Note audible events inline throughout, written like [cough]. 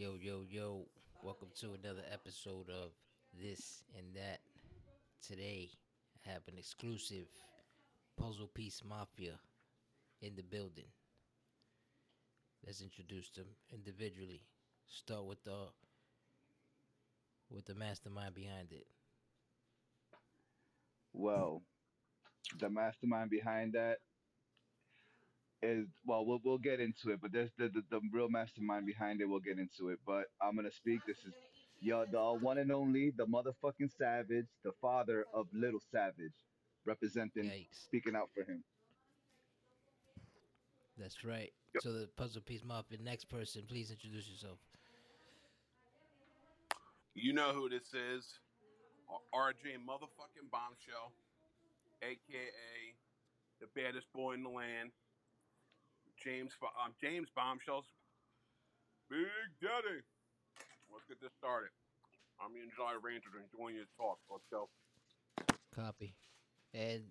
Yo, yo, yo. Welcome to another episode of This and That. Today, I have an exclusive Puzzle Piece Mafia in the building. Let's introduce them individually. Start with the with the mastermind behind it. Well, the mastermind behind that is well, we'll we'll get into it, but there's the, the the real mastermind behind it. We'll get into it, but I'm gonna speak. This is yo, the one and only, the motherfucking Savage, the father of Little Savage, representing, Yikes. speaking out for him. That's right. Yep. So the Puzzle Piece muffin. next person, please introduce yourself. You know who this is. RJ motherfucking Bombshell, aka the baddest boy in the land. James Bo- um, James Bombshells. Big Daddy. Let's get this started. I'm the Jolly Ranger enjoying your talk. Let's go. Copy. And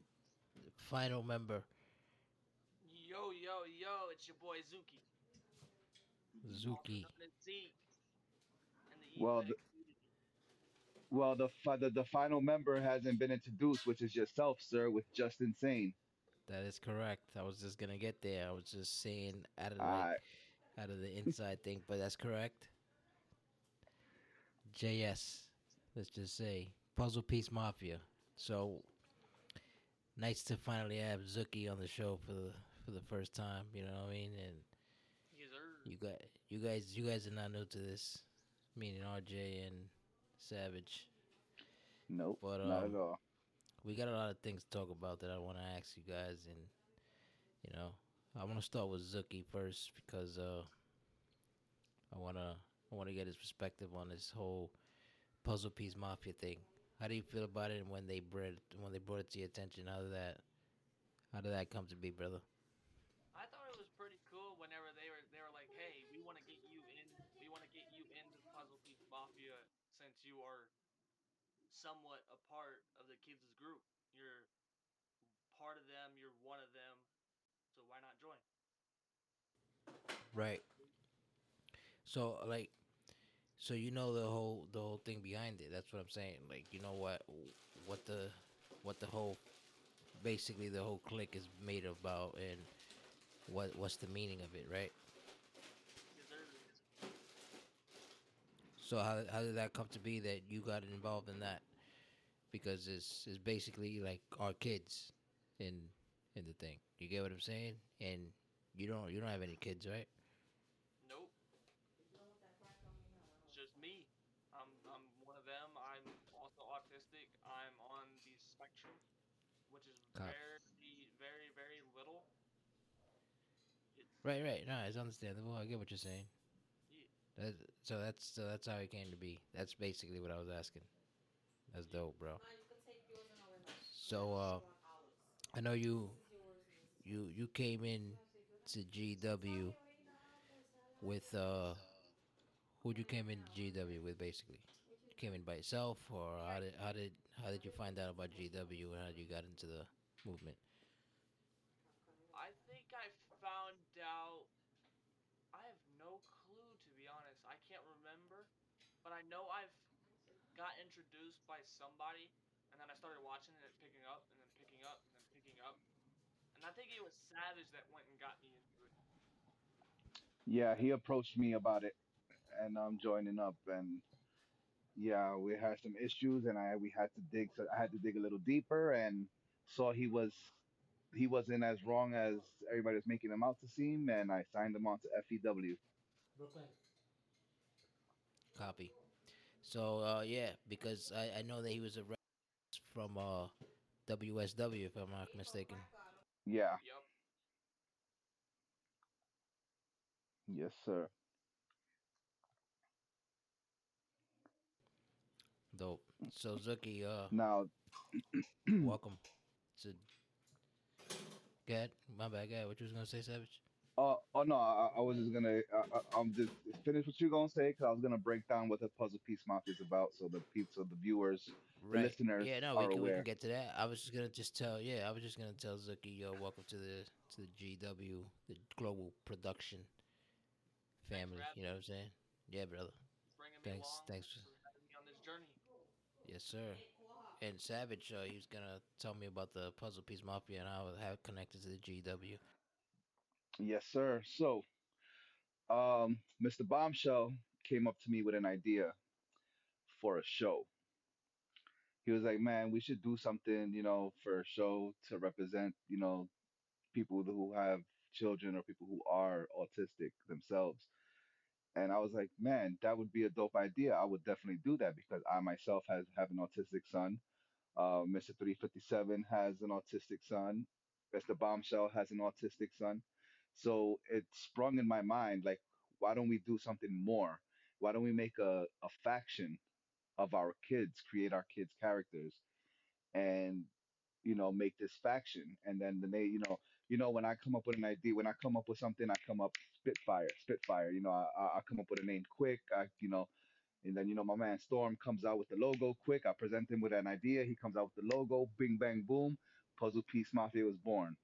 final member, Yo, yo, yo, it's your boy Zookie. Zookie. Up in Zeke. And the Well, the- Well, the the, the final member hasn't been introduced, which is yourself, sir, with Just Insane. That is correct. I was just gonna get there. I was just saying out of the All right. out of the inside thing, but that's correct. JS, let's just say Puzzle Piece Mafia. So nice to finally have Zookie on the show for the for the first time. You know what I mean? And Yes, you got you guys you guys are not new to this, meaning RJ and Savage. Nope, But, not um, at all. We got a lot of things to talk about that I want to ask you guys, and you know, I want to start with Zookie first because uh, I wanna I want to get his perspective on this whole puzzle piece mafia thing. How do you feel about it? And when they brought when they brought it to your attention, how did that how did that come to be, brother? Somewhat a part of the kids' group. You're part of them. You're one of them. So why not join? Right. So like, so you know the whole the whole thing behind it. That's what I'm saying. Like, you know what what the what the whole basically the whole clique is made about and what what's the meaning of it, right? So how how did that come to be that you got involved in that? Because it's it's basically like our kids in in the thing. You get what I'm saying? And you don't you don't have any kids, right? Nope. It's just me. I'm I'm one of them. I'm also autistic. I'm on the spectrum, which is Cop. very, very, very little. It's, Right, right. No, it's understandable. I get what you're saying. Yeah. That, so that's so that's how it came to be. That's basically what I was asking. That's dope, bro. So uh, I know you you you came in to GW with uh, who you came in to GW with basically? You came in by yourself, or how did how did how did you find out about GW and how you got into the movement? I think I found out. I have no clue to be honest. I can't remember, but I know I've got introduced by somebody, and then I started watching it picking up, and then picking up, and then picking up. And I think it was Savage that went and got me into it. Yeah, he approached me about it, and I'm joining up. And yeah, we had some issues, and I we had to dig. So I had to dig a little deeper, and saw he was he wasn't as wrong as everybody was making him out to seem, and I signed him on to FEW. Copy. So uh, yeah, because I, I know that he was a rep from uh, WSW if I'm not mistaken. Yeah, Yep. yes, sir. Dope. So Zookie, uh, Now, welcome to. Go ahead. My bad. Go ahead. What you was gonna say, Savage? Oh, oh no, I, I was just gonna, I, I- I'm just finish what you're gonna say, because I was gonna break down what the puzzle piece mafia is about, so the people, so the viewers, the listeners Yeah, no, we can, we can get to that. I was just gonna just tell. Yeah, I was just gonna tell Zookie, yo, welcome to the to the GW, the global production family. You know what I'm saying? Yeah, brother. Thanks, thanks. for having me on this journey. Yes, sir. And Savage, uh, he was gonna tell me about the Puzzle Piece Mafia and how it connected to the GW. Yes, sir. So, um, Mr. Bombshell came up to me with an idea for a show. He was like, "Man, we should do something, you know, for a show to represent, you know, people who have children or people who are autistic themselves." And I was like, "Man, that would be a dope idea. I would definitely do that because I myself has have an autistic son. Uh, Mr. 357 has an autistic son. Mr. Bombshell has an autistic son. So it sprung in my mind, like, why don't we do something more? Why don't we make a, a faction of our kids, create our kids' characters, and you know, make this faction. And then the name, you know, you know, when I come up with an idea, when I come up with something, I come up Spitfire, Spitfire. You know, I, I I come up with a name quick. I, you know, and then you know, my man Storm comes out with the logo quick. I present him with an idea. He comes out with the logo. Bing bang boom. Puzzle Piece Mafia was born.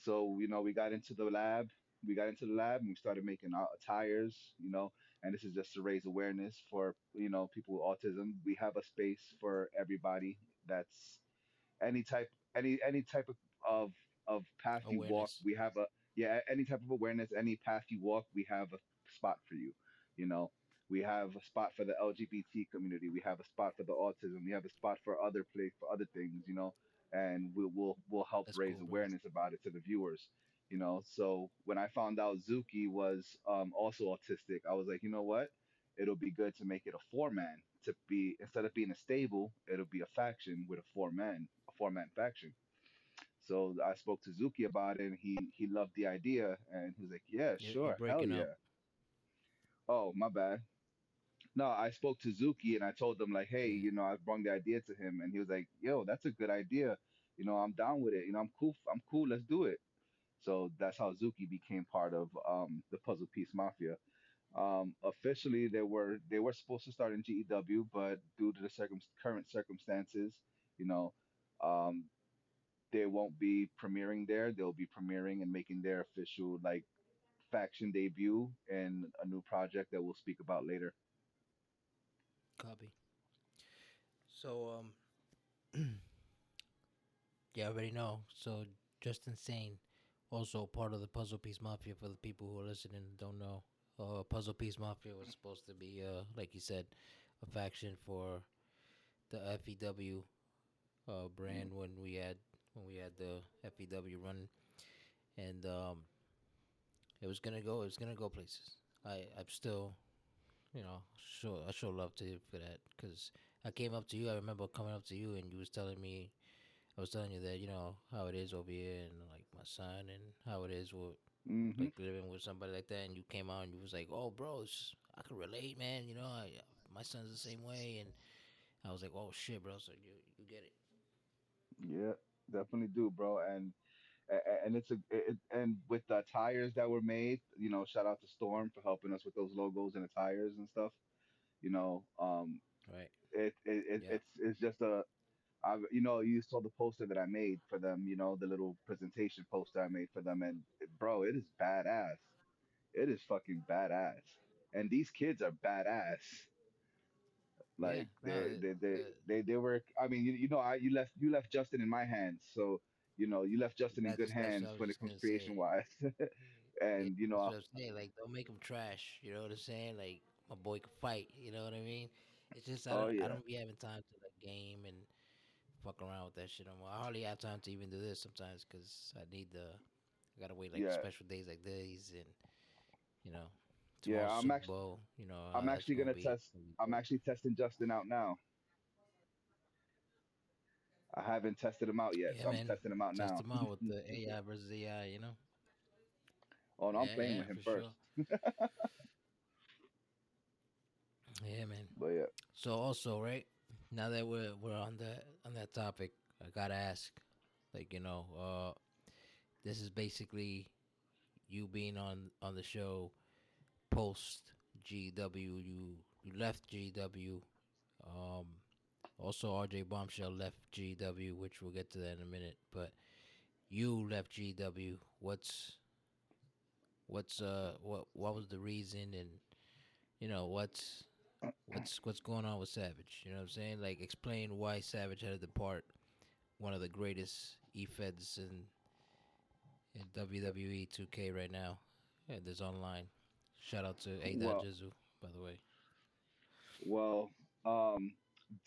So, you know, we got into the lab. We got into the lab and we started making our tires, you know, and this is just to raise awareness for, you know, people with autism. We have a space for everybody that's any type any any type of of, of path you walk. We have a yeah, any type of awareness, any path you walk, we have a spot for you. You know, we have a spot for the LGBT community. We have a spot for the autism. We have a spot for other place for other things, you know and we'll we'll we'll help That's raise cool, bro. awareness about it to the viewers. You know, so when I found out Zookie was um, also autistic, I was like, you know what? It'll be good to make it a four man to be instead of being a stable, it'll be a faction with a four man, a four man faction. So I spoke to Zookie about it, and he he loved the idea, and he was like, yeah, you're sure, hell yeah. up. Oh, my bad. No, I spoke to Zookie and I told him like, hey, you know, I brought the idea to him, and he was like, yo, that's a good idea. You know, I'm down with it. You know, I'm cool. I'm cool. Let's do it. So that's how Zookie became part of um, the Puzzle Piece Mafia. Um, officially, they were they were supposed to start in GEW, but due to the circum- current circumstances, you know, um, they won't be premiering there. They'll be premiering and making their official like faction debut in a new project that we'll speak about later. Copy. So, um, [clears throat] yeah, I already know. So, just insane. Also, part of the Puzzle Piece Mafia for the people who are listening and don't know. Uh, Puzzle Piece Mafia was supposed to be, uh, like you said, a faction for the FEW uh, brand when we had when we had the FEW run, and um, it was gonna go. It was gonna go places. I I'm still, you know, sure I show love to you for that because I came up to you. I remember coming up to you and you was telling me, I was telling you that you know how it is over here and like my son and how it is with hmm like living with somebody like that. And you came out and you was like, oh, bro, it's, I can relate, man. You know, I, my son's the same way, and I was like, oh shit, bro. So you you get it. Yeah, definitely do, bro. And a- and it's a it, and with the tires that were made, you know, shout out to Storm for helping us with those logos and the tires and stuff. You know, um, Right. it, it, it Yeah. it's it's just a I, you know, you saw the poster that I made for them, you know, the little presentation poster I made for them, and bro, it is badass. It is fucking badass. And these kids are badass. Like No, they they they they, they were. I mean, you, you know, I you left you left Justin in my hands, so you know you left Justin in good that's that's hands I when it comes creation say. wise. [laughs] And you know, I'm saying. Like, don't make him trash. You know what I'm saying? Like, my boy can fight. You know what I mean? It's just I oh don't I yeah, don't be having time to like game and fuck around with that shit no more. I hardly have time to even do this sometimes because I need the I gotta wait like yeah, special days like these and you know yeah. I'm Super actually Bowl. You know I'm actually gonna gonna test. I'm actually testing Justin out now. I haven't tested them out yet, Yeah, so I'm testing them out Test now. them out with the [laughs] AI versus AI. You know? oh no, I'm Yeah, playing yeah, with him first. sure. [laughs] Yeah, man. But yeah, So also, right now that we're we're on that on that topic, I gotta ask, like you know, uh, this is basically you being on on the show post GW. You you left GW. Um, also RJ Bombshell left GW, which we'll get to that in a minute. But you left GW. What's what's uh what what was the reason and you know what's what's what's going on with Savage. You know what I'm saying? Like explain why Savage had to depart one of the greatest e-feds in in WWE 2K right now. Yeah, there's online. Shout out to A. Well, Jizu, by the way. well, um,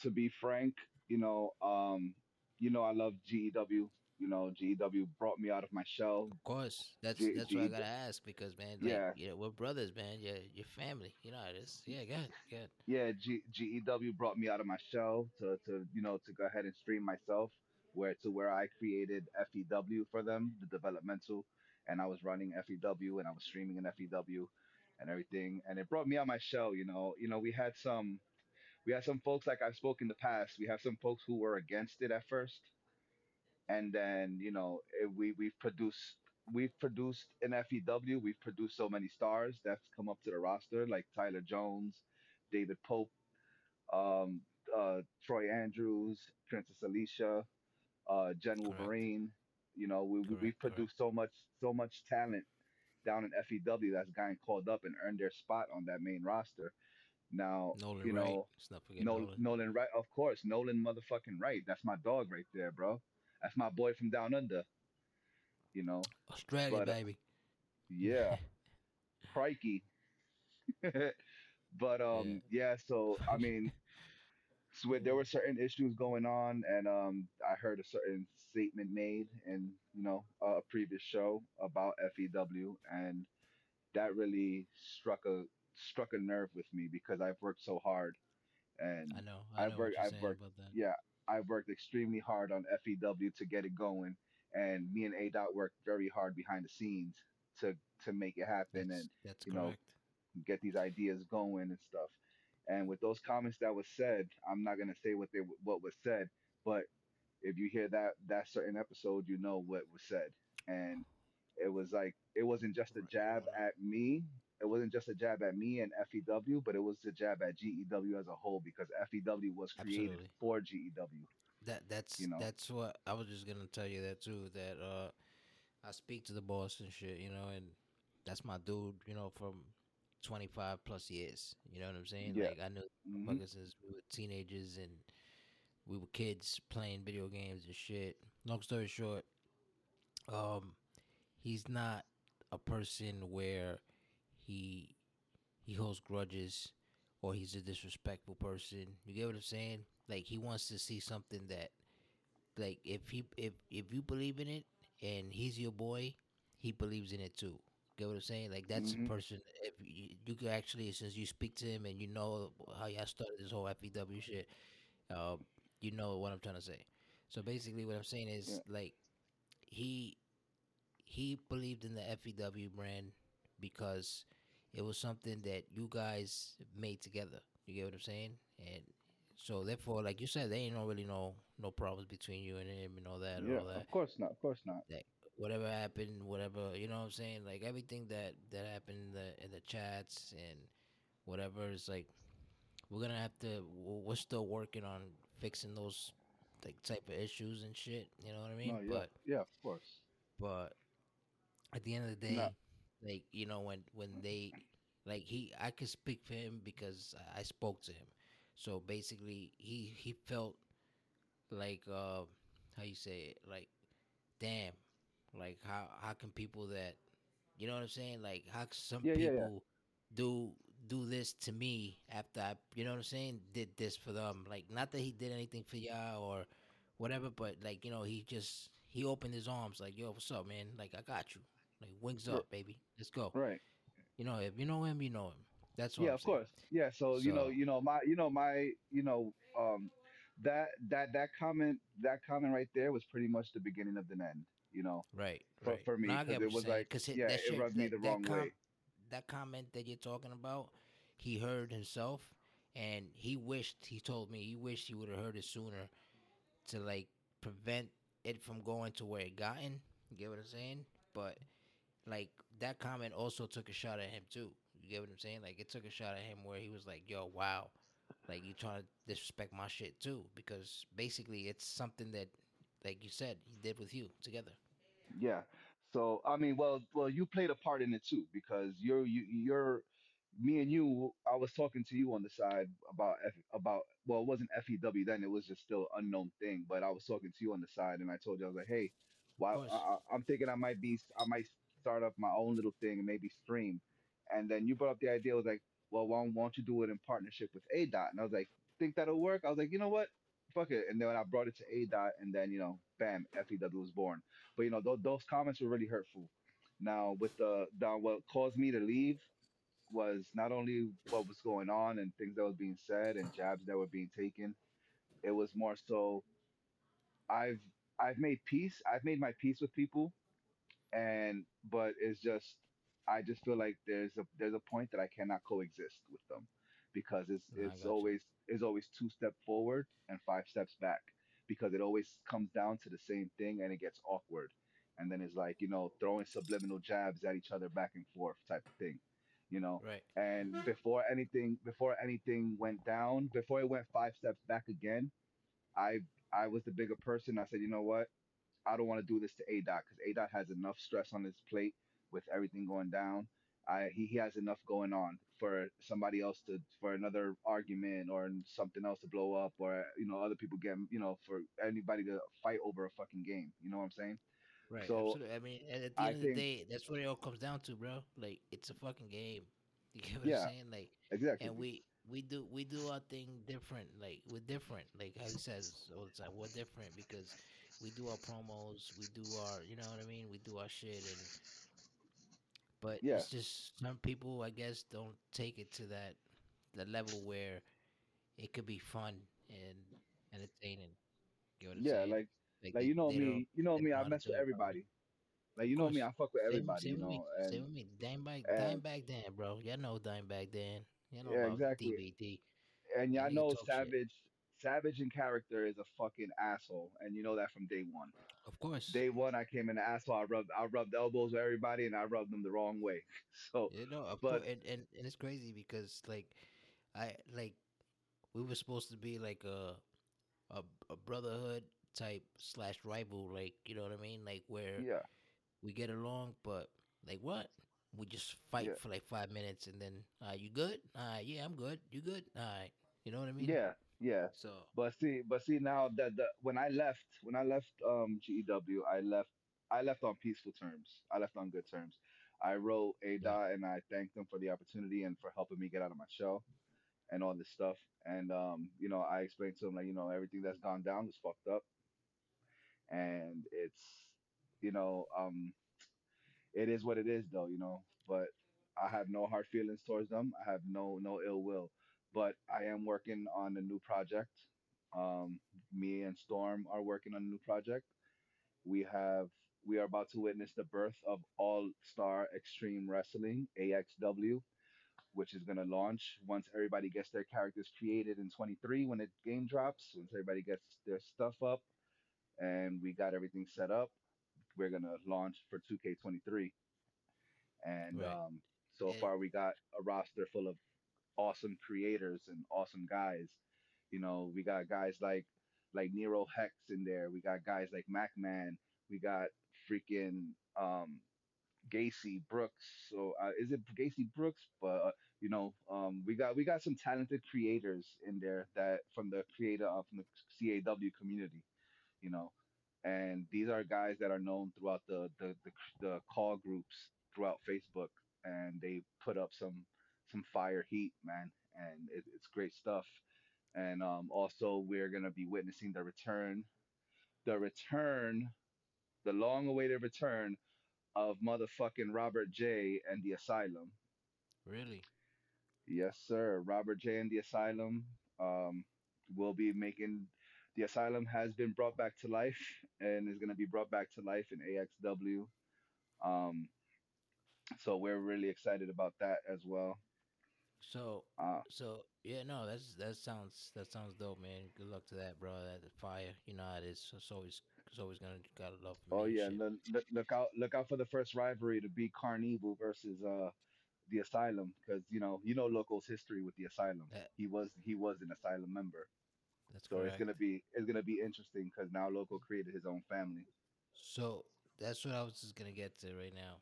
to be frank, you know, um, you know, I love GEW. You know, GEW brought me out of my shell. Of course, that's G, that's what I gotta ask because man, like yeah, you know, we're brothers, man. You're your family. You know how it is. Yeah, good, good. yeah, G, GEW brought me out of my shell to, to, you know, to go ahead and stream myself, where to where I created FEW for them, the developmental, and I was running FEW and I was streaming in FEW and everything, and it brought me out my shell. You know, you know, we had some, we had some folks like I've spoken in the past. We have some folks who were against it at first, and then you know, it, we we've produced. We've produced in FEW, we've produced so many stars that's come up to the roster, like Tyler Jones, David Pope, um, uh, Troy Andrews, Princess Alicia, uh, Jen Correct, Wolverine. You know, we, we correct. produced so much so much talent down in FEW that's gotten called up and earned their spot on that main roster. Now, Nolan you know, forget Nolan, Nolan. Nolan Wright, of course, Nolan motherfucking Wright. That's my dog right there, bro. That's my boy from down under. You know, Australia, but uh, baby. yeah, [laughs] crikey. [laughs] but yeah. um, yeah. So I [laughs] mean, so there were certain issues going on, and um, I heard a certain statement made in you know a previous show about FEW, and that really struck a struck a nerve with me because I've worked so hard, and I know, I what worked I've worked about that. yeah I've worked extremely hard on FEW to get it going, and me and A Dot worked very hard behind the scenes to to make it happen, and That's that's you know get these ideas going and stuff. And with those comments that was said, I'm not gonna say what they what was said, but if you hear that that certain episode, you know what was said. And it was like it wasn't just a jab at me. It wasn't just a jab at me and FEW, but it was a jab at GEW as a whole because FEW was created Absolutely. for GEW. That that's You know. that's what I was just gonna tell you that too. That uh, I speak to the boss and shit, you know, and that's my dude, you know, from 25 plus years. You know what I'm saying? Yeah. Like I knew hmm motherfuckers since we were teenagers and we were kids playing video games and shit. Long story short, um, he's not a person where he he holds grudges or he's a disrespectful person. You get what I'm saying? Like he wants to see something that like if he if if you believe in it and he's your boy, he believes in it too. Get what I'm saying? Like that's a hmm person. If you, you could actually, since you speak to him and you know how y'all started this whole FEW shit, uh, you know what I'm trying to say. So basically, what I'm saying Yeah. is like he he believed in the FEW brand because it was something that you guys made together. You get what I'm saying? And so therefore, like you said, there ain't no really no no problems between you and him and all that Yeah. all that. Of course not. Of course not. Like whatever happened, whatever you know what I'm saying. Like everything that that happened in the in the chats and whatever is like we're gonna have to. We're still working on fixing those like type of issues and shit. You know what I mean? No. Yeah. But Yeah. Of course. but at the end of the day, like you know when when they like he I could speak for him because I, spoke to him. So basically, he he felt like uh how you say it like damn like how how can people that you know what I'm saying like how some Yeah. Yeah. Yeah. people do do this to me after I you know what I'm saying did this for them like not that he did anything for y'all or whatever but like you know he just he opened his arms like yo what's up man like I got you like wings up baby let's go Right. you know if you know him you know him that's what Yeah, I'm of saying course. Yeah, so you know, you know my, you know my, you know, um, that that that comment, that comment right there was pretty much the beginning of the end. You know, right for right for me, because get it was saying like, because yeah, that it shit rubbed me the that wrong com way. that comment that you're talking about, he heard himself, and he wished he told me he wished he would have heard it sooner to like prevent it from going to where it gotten. You get what I'm saying? But like that comment also took a shot at him too. You get what I'm saying? Like it took a shot at him where he was like, "Yo, wow." Like you trying to disrespect my shit too, because basically it's something that, like you said, he did with you together. Yeah. So I mean, well, well, you played a part in it too because you're you you're me and you, I was talking to you on the side about F, about well, it wasn't FEW then; it was just still unknown thing. But I was talking to you on the side, and I told you I was like, hey, why? I. I- I'm thinking I might be, I might start up my own little thing and maybe stream. And then you brought up the idea. Was like, well, why, don't- you do it in partnership with A Dot? And I was like, think that'll work? I was like, you know what? Fuck it. And then I brought it to A Dot, and then you know, bam, FEW was born. But you know, those, those comments were really hurtful. Now with the, the what caused me to leave was not only what was going on and things that was being said and jabs that were being taken. It was more so I've I've made peace. I've made my peace with people, and but it's just I just feel like there's a there's a point that I cannot coexist with them because it's No, it's you. always it's always two step forward and five steps back because it always comes down to the same thing and it gets awkward and then it's like you know throwing subliminal jabs at each other back and forth type of thing you know Right. and before anything before anything went down before it went five steps back again i i was the bigger person i said you know what I don't want to do this to A Dot because A Dot has enough stress on his plate with everything going down. I he, he has enough going on for somebody else to for another argument or something else to blow up or you know other people get you know for anybody to fight over a fucking game. You know what I'm saying? Right. So Absolutely. I mean, at, the I end of the think day, that's what it all comes down to, bro. Like, it's a fucking game. [laughs] You get what I'm yeah, saying? Like, exactly. and we we do we do our thing different. Like, we're different. Like how he says all the time, we're different because we do our promos, we do our, you know what I mean? We do our shit, and but Yeah, it's just some people, I guess, don't take it to that the level where it could be fun and entertaining. What I'm yeah. saying? Like Like like you know me, you know me. I mess with everybody. Like you know me. I fuck with everybody. same You with know, me. Same and with me. Dime back and dime back Dan, bro. Y'all know dime back Dan. Y'all know yeah, exactly. DBD. and y'all know Savage. shit. Savage in character is a fucking asshole, and you know that from day one. Of course. Day one, I came in the asshole. I rubbed I rubbed elbows with everybody, and I rubbed them the wrong way. [laughs] So, You know, but and, and, and it's crazy because like I like we were supposed to be like a a, a brotherhood type slash rival, like you know what I mean? Like where yeah, we get along, but like what? We just fight yeah, for like five minutes and then uh you good? Uh yeah, I'm good. You good? Alright. You know what I mean? yeah, yeah. So But see, but see now that the when I left when I left um GEW, I left I left on peaceful terms. I left on good terms. I wrote a yeah, dot and I thanked them for the opportunity and for helping me get out of my shell and all this stuff. And um, you know, I explained to him like, you know, everything that's gone down is fucked up and it's you know um it is what it is though you know but i have no hard feelings towards them i have no no ill will but i am working on a new project. Um me and storm are working on a new project. We have we are about to witness the birth of all star extreme wrestling axw which is going to launch once everybody gets their characters created in 23 when the game drops once everybody gets their stuff up and we got everything set up we're gonna launch for 2K23, and right. um, so And far we got a roster full of awesome creators and awesome guys. You know, we got guys like like Nero Hex in there. We got guys like MacMan. We got freaking um, Gacy Brooks. So uh, is it Gacy Brooks? But uh, you know, um, we got we got some talented creators in there that from the creator uh, from the CAW community you know and these are guys that are known throughout the the the, the call groups throughout facebook and they put up some some fire heat man and it, it's great stuff and um also we're gonna be witnessing the return the return the long awaited return of motherfucking robert j and the asylum really? Yes, sir. Robert J. and the Asylum um, will be making. The Asylum has been brought back to life and is going to be brought back to life in AXW. Um, so we're really excited about that as well. So Uh, so yeah, no, that's that sounds that sounds dope, man. Good luck to that, bro. That fire, you know how it is. It's always it's always gonna gotta love oh yeah, look, look, look out! Look out for the first rivalry to be Carnival versus uh, the Asylum because you know you know Loco's history with the Asylum. That He was he was an Asylum member, that's so it's gonna be it's gonna be interesting because now Loco created his own family. So that's what I was just gonna get to right now.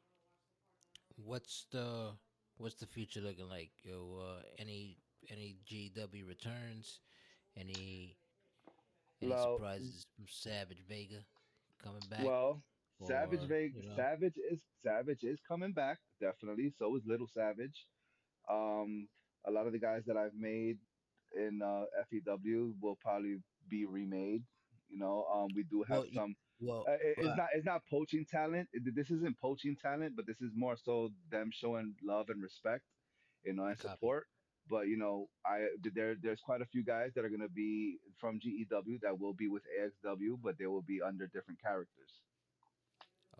What's the what's the future looking like? Yo, uh, any any GW returns? Any any Well, surprises from Savage Vega coming back? Well, Savage Vega, you know, Savage is Savage is coming back definitely. So is Little Savage. Um, a lot of the guys that I've made in uh, FEW will probably be remade. You know, um, we do have well, some. Well, Uh, it- it's not it's not poaching talent. It- This isn't poaching talent, but this is more so them showing love and respect, you know, and copy. support. But you know, I there there's quite a few guys that are gonna be from GEW that will be with AXW, but they will be under different characters.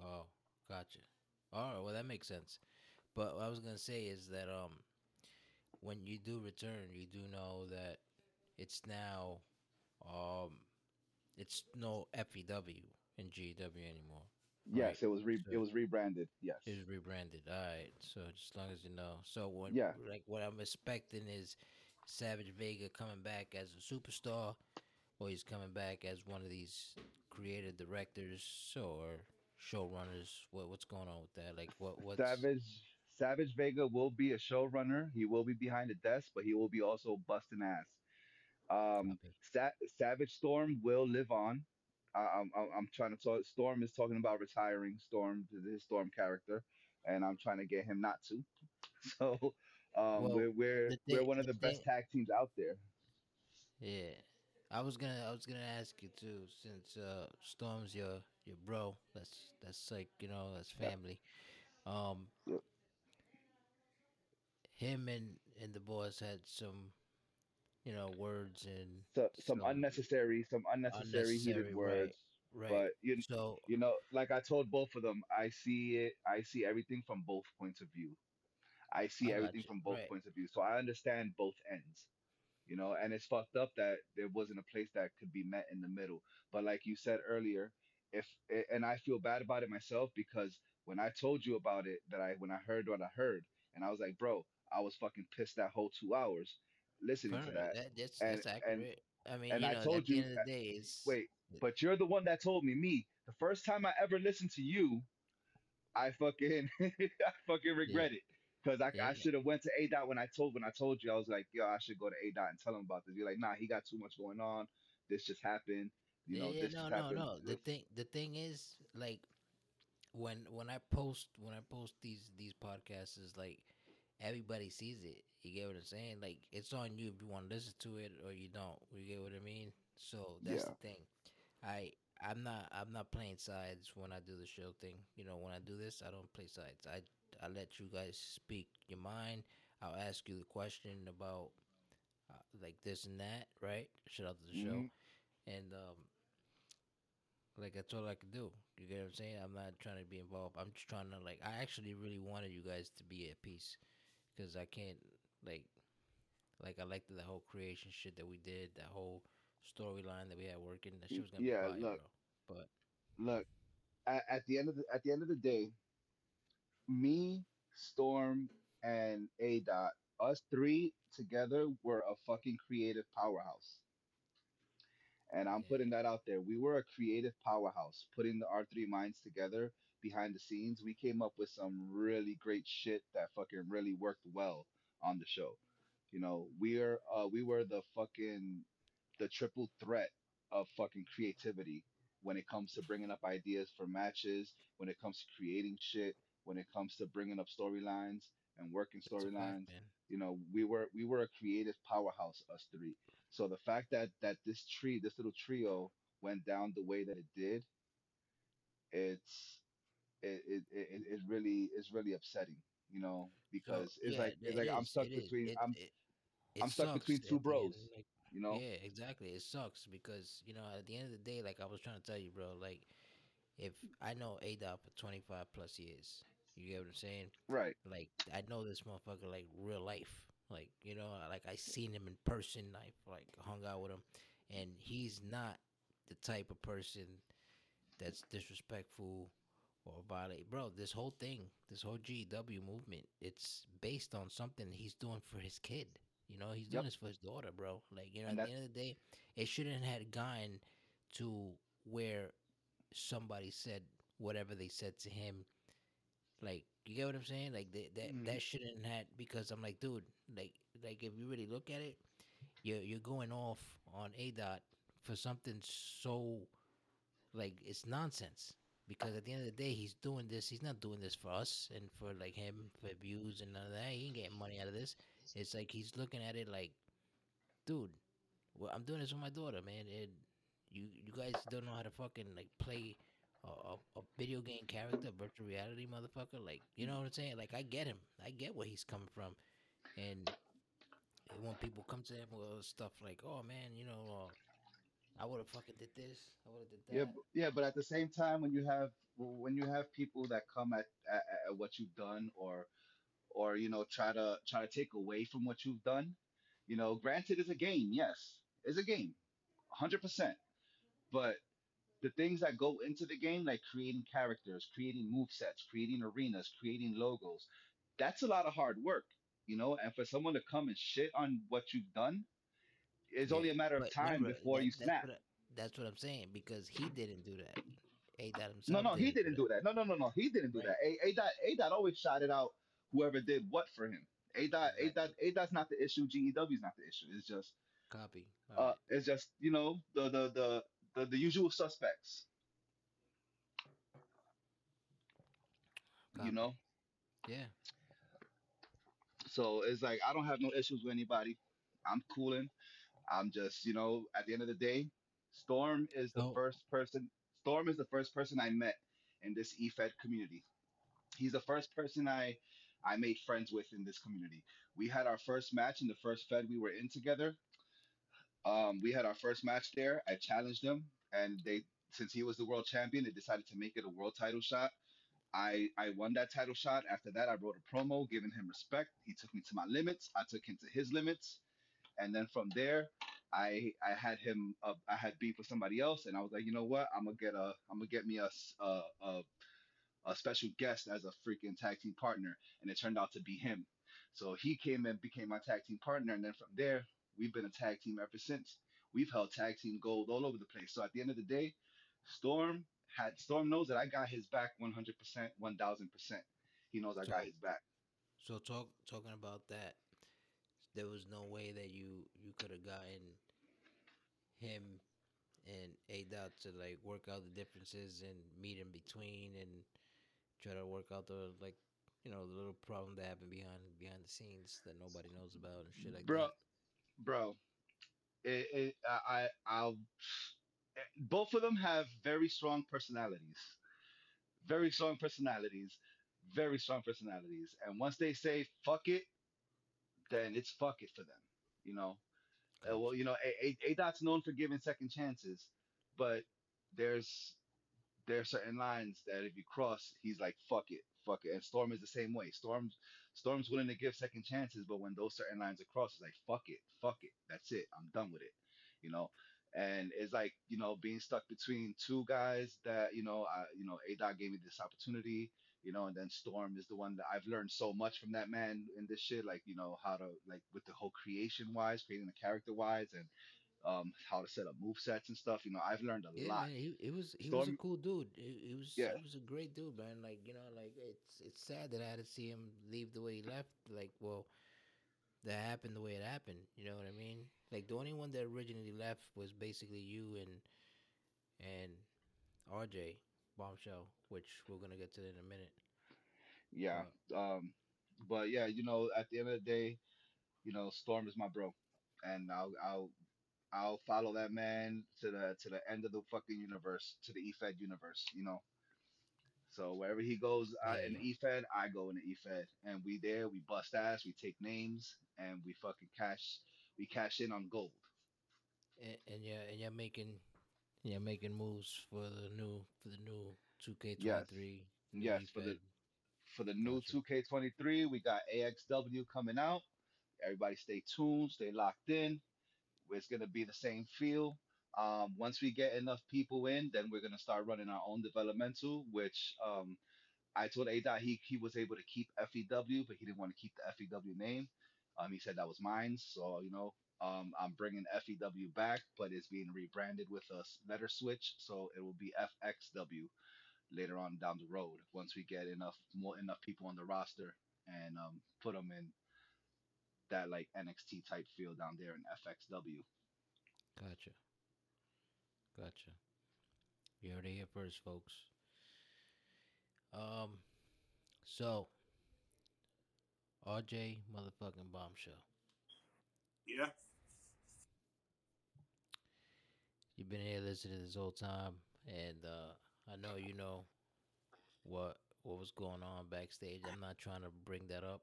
Oh, gotcha. All right, well that makes sense. But what I was gonna say is that um, when you do return, you do know that it's now um, it's no FEW and GW anymore. Right. Yes, it was re So it was rebranded. Yes. it was rebranded. All right, so just as long as you know. So what, Yeah. like what I'm expecting is Savage Vega coming back as a superstar, or he's coming back as one of these creative directors or showrunners. What what's going on with that? Like what what's Savage Savage Vega will be a showrunner. He will be behind the desk, but he will be also busting ass. Um. Sa- Savage Storm will live on. I, I'm, I'm trying to talk. Storm is talking about retiring. Storm, his Storm character, and I'm trying to get him not to. [laughs] So, um, Well, we're we're the we're one of the the best thing- tag teams out there. Yeah. I was gonna I was gonna ask you too, since uh Storm's your your bro. That's that's like, you know, that's Yeah. family. Um Yep. him and and the boys had some, you know, words and So some some unnecessary, some unnecessary, heated unnecessary, right, words. right. But you so you know, like I told both of them, I see it. I see everything from both points of view. I see I everything you, from both right. points of view, so I understand both ends. You know, and it's fucked up that there wasn't a place that could be met in the middle. But like you said earlier, if and I feel bad about it myself because when I told you about it, that I when I heard what I heard, and I was like, bro, I was fucking pissed that whole two hours listening to that. that that's and- that's and- accurate. I mean, and you I know, told at the you end of the day it's Wait, but you're the one that told me. Me, the first time I ever listened to you, I fucking, [laughs] I fucking regret it because I, Yeah. I should have went to A dot when I told when I told you I was like, yo, I should go to A dot and tell him about this. You're like, nah, he got too much going on. This just happened. You know, yeah, this no, no, no. The thing, the thing is, like, when when I post when I post these these podcasts, is like everybody sees it. You get what I'm saying? Like, it's on you if you want to listen to it or you don't. You get what I mean? So that's Yeah. the thing. I I'm not I'm not playing sides when I do the show thing. You know, when I do this, I don't play sides. I I let you guys speak your mind. I'll ask you the question about uh, like this and that, right? Shout out to the show Mhm. and um like that's all I can do. You get what I'm saying? I'm not trying to be involved. I'm just trying to like I actually really wanted you guys to be at peace because I can't like like I liked the whole creation shit that we did, that whole storyline that we had working. That shit was gonna Yeah, be fire, look. But Look, at, at the end of the at the end of the day, me, Storm, and A dot, us three together were a fucking creative powerhouse. And I'm Yeah. putting that out there. We were a creative powerhouse, putting the R3 minds together behind the scenes. We came up with some really great shit that fucking really worked well on the show. You know, we're uh we were the fucking the triple threat of fucking creativity when it comes to bringing up ideas for matches, when it comes to creating shit, when it comes to bringing up storylines and working that's a fact, storylines. you know we were we were a creative powerhouse us three. So the fact that that this tree this little trio went down the way that it did it's it it, it, it really is really upsetting you know because So, it's yeah, like it's it like i'm stuck between It- i'm it- I'm stuck between two at the end, bros. like, you know Yeah, exactly. It sucks because you know at the end of the day, like I was trying to tell you, bro. Like if I know A Dot for twenty five plus years, you get what I'm saying? right Like I know this motherfucker like real life. Like you know, like I seen him in person. I like hung out with him, and he's not the type of person that's disrespectful or violate. Bro, this whole thing, this whole GW movement, it's based on something he's doing for his kid. You know, he's doing Yep. this for his daughter, bro. Like you know, And at the end of the day, it shouldn't have gone to where somebody said whatever they said to him like you get what I'm saying? Like that that hmm that shouldn't have because I'm like, dude, like like if you really look at it, you're you're going off on a dot for something so like it's nonsense. Because at the end of the day, he's doing this. He's not doing this for us and for like him for views and none of that. He ain't getting money out of this. It's like he's looking at it like, dude, well, I'm doing this with my daughter, man. And you you guys don't know how to fucking like play a, a, a video game character, virtual reality motherfucker. Like you know what I'm saying? Like I get him. I get where he's coming from. And when people come to him with stuff like, oh man, you know, uh, I would have fucking did this. I would have did Yeah, that. b- yeah, but at the same time, when you have when you have people that come at, at, at what you've done, or or you know try to try to take away from what you've done, you know, granted, it's a game. Yes, it's a game, hundred percent. But the things that go into the game, like creating characters, creating move sets, creating arenas, creating logos, that's a lot of hard work, you know. And for someone to come and shit on what you've done, it's Yeah, only a matter of time remember before that you that's snap. what I, that's what I'm saying because he didn't do that. A dot No, himself no, he didn't do didn't that, do that. No, no, no, no, he didn't do right? that. A dot A dot always shouted out whoever did what for him. A dot A dot A dot's not the issue. GEW is not the issue. It's just Copy. All uh, right. it's just you know the the the the, the usual suspects. You know, Yeah. so it's like I don't have no issues with anybody. I'm cooling. I'm just you know at the end of the day, Storm is the So first person. Storm is the first person I met in this EFED community. He's the first person I I made friends with in this community. We had our first match in the first Fed we were in together. Um, we had our first match there. I challenged him, and they since he was the world champion, they decided to make it a world title shot. I I won that title shot. After that, I wrote a promo giving him respect. He took me to my limits. I took him to his limits, and then from there, I I had him. Uh, I had beef with somebody else, and I was like, you know what? I'm gonna get a. I'm gonna get me a a special guest as a freaking tag team partner, and it turned out to be him. So he came and became my tag team partner, and then from there, we've been a tag team ever since. We've held tag team gold all over the place. So at the end of the day, Storm had Storm knows that I got his back 100%, 1000%. He knows I got his back. so talk talking about that. There was no way that you you could have gotten him and A dot to like work out the differences and meet in between and try to work out the like you know the little problem that happened behind behind the scenes that nobody knows about and shit like Bro, that. bro, it, it, I, I, I'll. Both of them have very strong personalities. Very strong personalities. Very strong personalities. And once they say fuck it, then it's fuck it for them. You know. Uh, well, you know, A, A, A Dot's known for giving second chances, but there's there are certain lines that if you cross, he's like fuck it, fuck it. And Storm is the same way. Storm's Storm's willing to give second chances, but when those certain lines are crossed, it's like fuck it, fuck it. That's it. I'm done with it. You know. And it's like you know being stuck between two guys that you know I, you know A Dot gave me this opportunity you know, and then Storm is the one that I've learned so much from that man in this shit, like you know how to like with the whole creation wise, creating the character wise, and um how to set up move sets and stuff. You know, I've learned a Yeah, lot. man, he it was he was a cool dude. He, he was yeah, he was a great dude, man. Like you know, like it's it's sad that I had to see him leave the way he left. Like, well, that happened the way it happened. You know what I mean? Like the only one that originally left was basically you and and RJ Bombshell, which we're gonna get to in a minute. yeah. But Um, but yeah, you know, at the end of the day, you know, Storm is my bro, and I'll I'll I'll follow that man to the to the end of the fucking universe, to the EFED universe. You know, so wherever he goes uh, yeah, in the EFED, I go in the EFED, and we there, we bust ass, we take names, and we fucking cash, we cash in on gold. and, and yeah, and you're making you're making moves for the new for the new 2K23 Yes, new yes, for the for the new Gotcha. 2K23, we got AXW coming out. Everybody stay tuned, stay locked in. It's gonna be the same feel. Um, once we get enough people in, then we're gonna start running our own developmental, which um, I told A Dot he he was able to keep FEW, but he didn't want to keep the FEW name. Um, he said that was mine, so you know, um, I'm bringing FEW back, but it's being rebranded with a s- letter switch, so it will be FXW. Later on down the road once we get enough more enough people on the roster and um, put them in that like NXT type feel down there in FXW. Gotcha. Gotcha. You heard it here first, folks. Um, so RJ motherfucking bombshell. Yeah. You've been here listening this whole time, and uh, I know you know what what was going on backstage. I'm not trying to bring that up.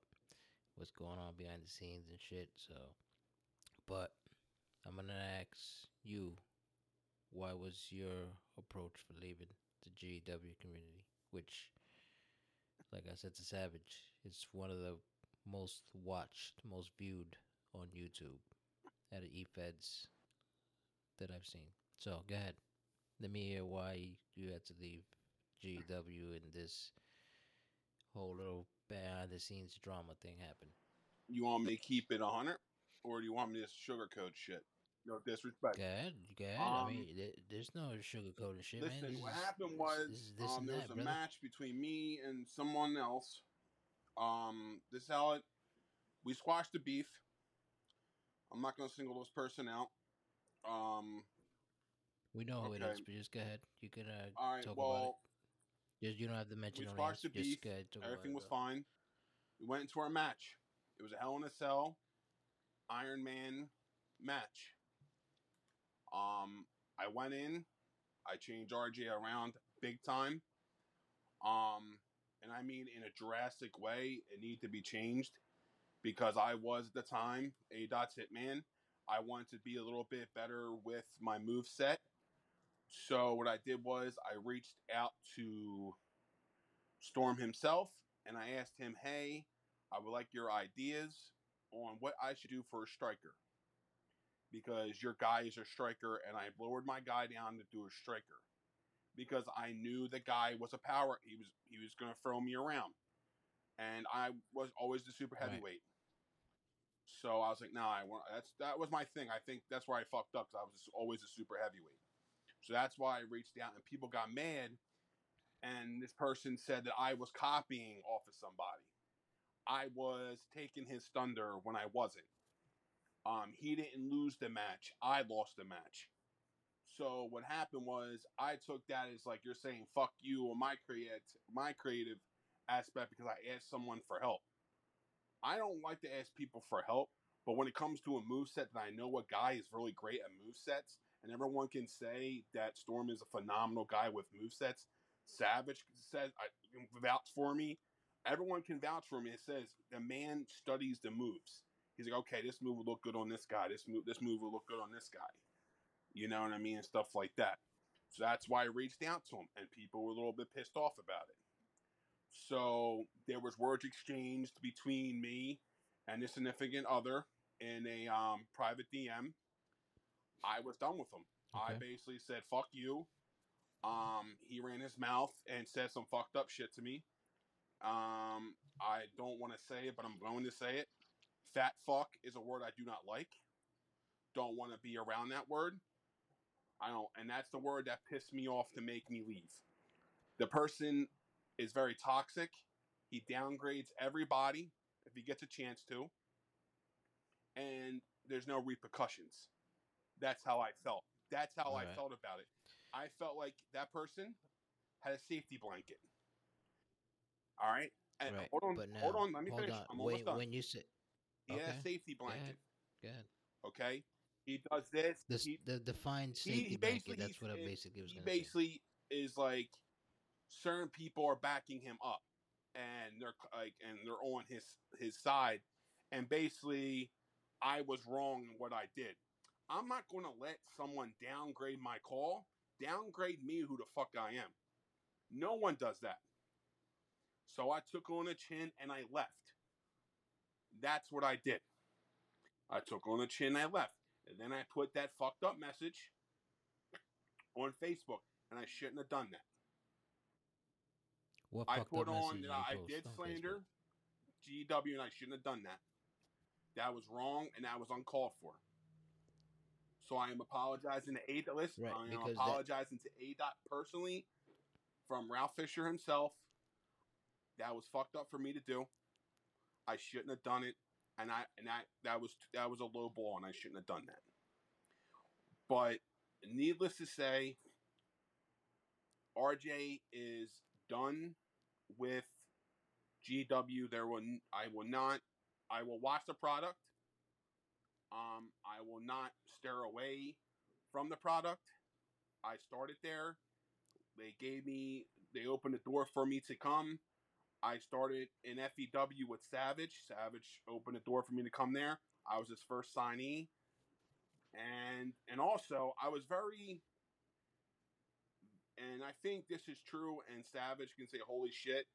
What's going on behind the scenes and shit. So, but I'm gonna ask you, why was your approach for leaving the GW community? Which, like I said to Savage, it's one of the most watched, most viewed on YouTube at eFeds that I've seen. So go ahead. Let me hear why you had to leave GW and this whole little behind the scenes drama thing happened. You want me to keep it 100? Or do you want me to sugarcoat shit? No disrespect. Go ahead. Go ahead. I Um, mean, there, there's no sugarcoating shit, man. Listen, This what is- happened was this is this um, and there that, was a brother. match between me and someone else. Um, this is how it. We squashed the beef. I'm not gonna single this person out. Um, We know who it okay. is, but just go ahead. You can uh, all right. talk well, about it. Just, you don't have to mention we names. the beef. go ahead, talk about everything was fine. We went into our match. It was a Hell in a Cell Iron Man match. Um, I went in. I changed RJ around big time. Um, and I mean in a drastic way. It needed to be changed because I was at the time a dots hitman. I wanted to be a little bit better with my move set. So what I did was I reached out to Storm himself and I asked him, "Hey, I would like your ideas on what I should do for a striker." Because your guy is a striker and I lowered my guy down to do a striker because I knew the guy was a power. He was he was going to throw me around, and I was always the super Right. heavyweight. So I was like, "Nah, I want." That's that was my thing. I think that's where I fucked up because I was always a super heavyweight. So that's why I reached out, and people got mad. And this person said that I was copying off of somebody. I was taking his thunder when I wasn't. Um, he didn't lose the match. I lost the match. So what happened was I took that as like you're saying fuck you or my create my creative aspect because I asked someone for help. I don't like to ask people for help, but when it comes to a move set that I know a guy is really great at move sets, and everyone can say that Storm is a phenomenal guy with move sets. Savage says I vouch for me. Everyone can vouch for me. It says the man studies the moves. He's like, okay, this move will look good on this guy. This move, this move will look good on this guy. You know what I mean, and stuff like that. So that's why I reached out to him, and people were a little bit pissed off about it. So there was words exchanged between me and the significant other in a um, private DM. I was done with him. I basically said, "Fuck you." Um, he ran his mouth and said some fucked up shit to me. Um, I don't want to say it, but I'm going to say it. Fat fuck is a word I do not like. Don't want to be around that word. I don't, and that's the word that pissed me off to make me leave. The person is very toxic. He downgrades everybody if he gets a chance to, and there's no repercussions. That's how I felt. That's how I Alright. felt about it. I felt like that person had a safety blanket. All right, and Right, hold on, but hold on. Let me finish. on. I'm when, almost done. when you say he had a safety blanket. go ahead. Okay, he does this. This he, the defined safety he blanket. basically- That's what I basically was he gonna say. basically is like certain people are backing him up and they're like and they're on his his side and basically I was wrong in what I did. I'm not going to let someone downgrade my call, downgrade me who the fuck I am. No one does that. So I took on the chin and I left. That's what I did. I took on the chin and I left. And then I put that fucked up message on Facebook, and I shouldn't have done that. What I fucked put up on that I did slander Facebook? GW, and I shouldn't have done that. That was wrong, and that was uncalled for. So I am apologizing to A. Listen, Right, I am because that- apologizing to A. Dot personally from Ralph Fisher himself. That was fucked up for me to do. I shouldn't have done it, and I and I that was that was a low ball, and I shouldn't have done that. But needless to say, RJ is done with GW. There will I will not. I will watch the product. Um, I will not stare away from the product. I started there. They gave me. They opened the door for me to come. I started in FEW with Savage. Savage opened the door for me to come there. I was his first signee, and and also I was very. And I think this is true, and Savage can say, "Holy shit!"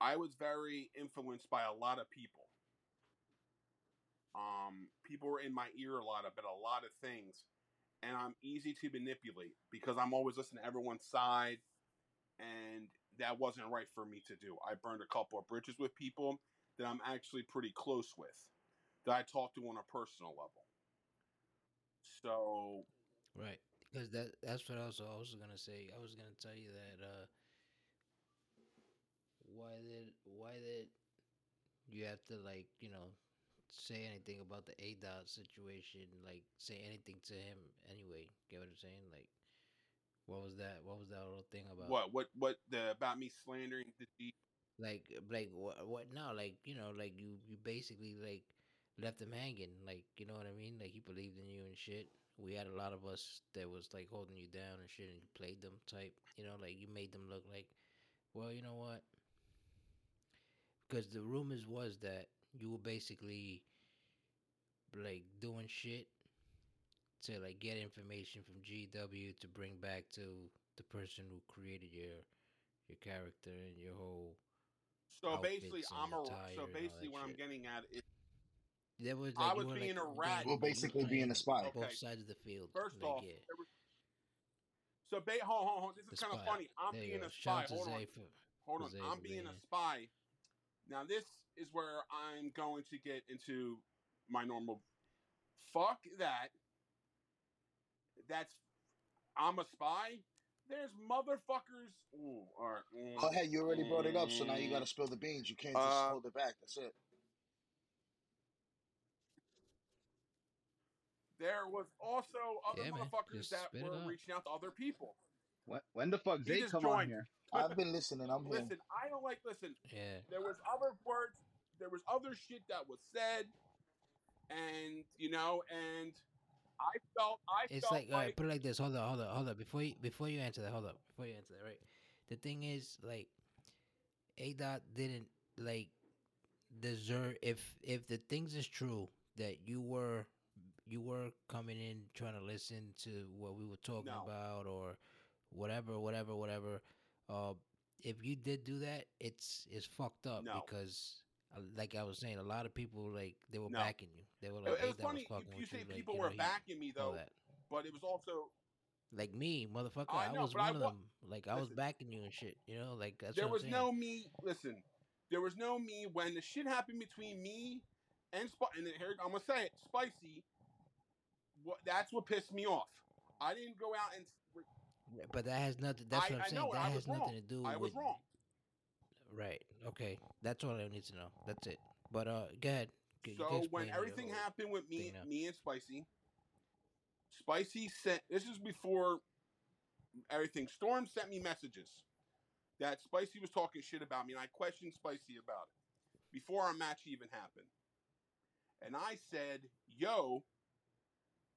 I was very influenced by a lot of people. Um, people were in my ear a lot about a lot of things, and I'm easy to manipulate because I'm always listening to everyone's side, and that wasn't right for me to do. I burned a couple of bridges with people that I'm actually pretty close with, that I talk to on a personal level. So, Right. Because that that's what I was also gonna say. I was gonna tell you that uh why did why did you have to like, you know, say anything about the A dot situation, like say anything to him anyway. Get what I'm saying? Like what was that what was that little thing about? what, what, what the about me slandering the G? Like like what what no, like, you know, like you you basically like left him hanging, like, you know what I mean? Like he believed in you and shit. We had a lot of us that was like holding you down and shit and you played them type, you know, like you made them look like well, you know what? Because the rumors was that you were basically like doing shit to like get information from GW to bring back to the person who created your your character and your whole So basically, I'm a. So basically, that what I'm getting at is There was I like, you was being like, a rat. being- Well, basically you being a playing spy. Okay. Both sides of the field. First like, off, yeah. was, so ba- hold, hold, hold. This is kind of funny. I'm There being go. a spy. Hold on, for hold on. Zae I'm being being a spy. Now this is where I'm going to get into my normal. Fuck that. That's I'm a spy. There's motherfuckers. Ooh, all right. mm, Oh, hey, you already brought it up, so now you mm. got to spill the beans. You can't just Uh, hold it back. That's it. There was also other Yeah, man. motherfuckers that were reaching out to other people. When, when the fuck He Zae just come on joined. here? I've been listening. I'm here. Listen, I don't like. Listen, Yeah. there was other words there was other shit that was said and you know and i felt i It's felt like, all right, put it like this. Hold up, hold up, hold up. Before you before you answer that, hold up. Before you answer that, right? The thing is, like, A dot didn't like deserve if if the things is true that you were you were coming in trying to listen to what we were talking No. about or whatever, whatever, whatever. Uh, if you did do that, it's it's fucked up No. because. uh, Like I was saying, a lot of people like they were No. backing you. They were it, like, it was "A-Dot funny fucking you, you say like, people you were know, he- backing me though that. but it was also Like me, motherfucker. I I, was but I one of them. Like I was backing you and shit. You know, like that's there was no me listen there was no me when the shit happened between me and Sp- and here i'm gonna say it spicy what that's what pissed me off i didn't go out and But that has nothing. That's I- what I'm I saying. know, that has wrong. nothing to do i was with. wrong Right. Okay. That's all I need to know. That's it. But uh, go ahead. G- you can So when everything happened with me, me and Spicy, Spicy sent. This is before everything. Storm sent me messages that Spicy was talking shit about me, and I questioned Spicy about it before our match even happened. And I said, "Yo,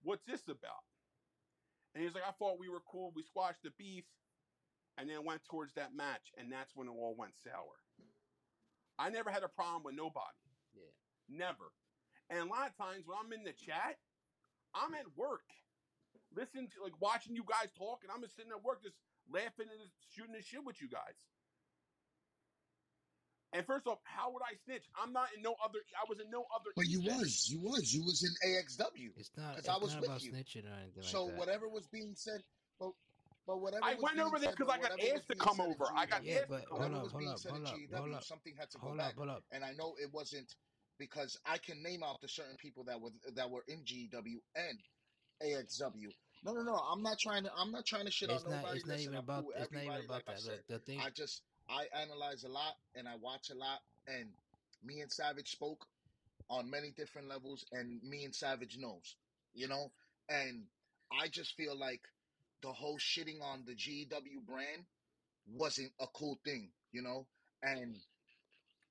what's this about?" And he's like, "I thought we were cool. We squashed the beef, and then went towards that match, and that's when it all went sour." I never had a problem with nobody. Yeah. Never. And a lot of times when I'm in the chat, I'm at work, listening to like watching you guys talk, and I'm just sitting at work just laughing and shooting the shit with you guys. And first off, how would I snitch? I'm not in no other. I was in no other. But you event. was, you was, you was in AXW. It's not. 'Cause It's I was not with about you. snitching or anything So like that. whatever was being said, but but whatever I was went being over there because I got whatever asked to come over. I got Yeah, asked but come hold up, hold up, hold up, GW, hold up, something had to go hold back. up, hold up. And I know it wasn't because I can name out the certain people that were that were in GW and AXW No, no, no. I'm not trying to. I'm not trying to shit It's on not. nobody. It's not even about. cool It's not even about that. Look, the thing. I just I analyze a lot and I watch a lot, and me and Savage spoke on many different levels, and me and Savage knows, you know, and I just feel like the whole shitting on the GW brand wasn't a cool thing, you know, and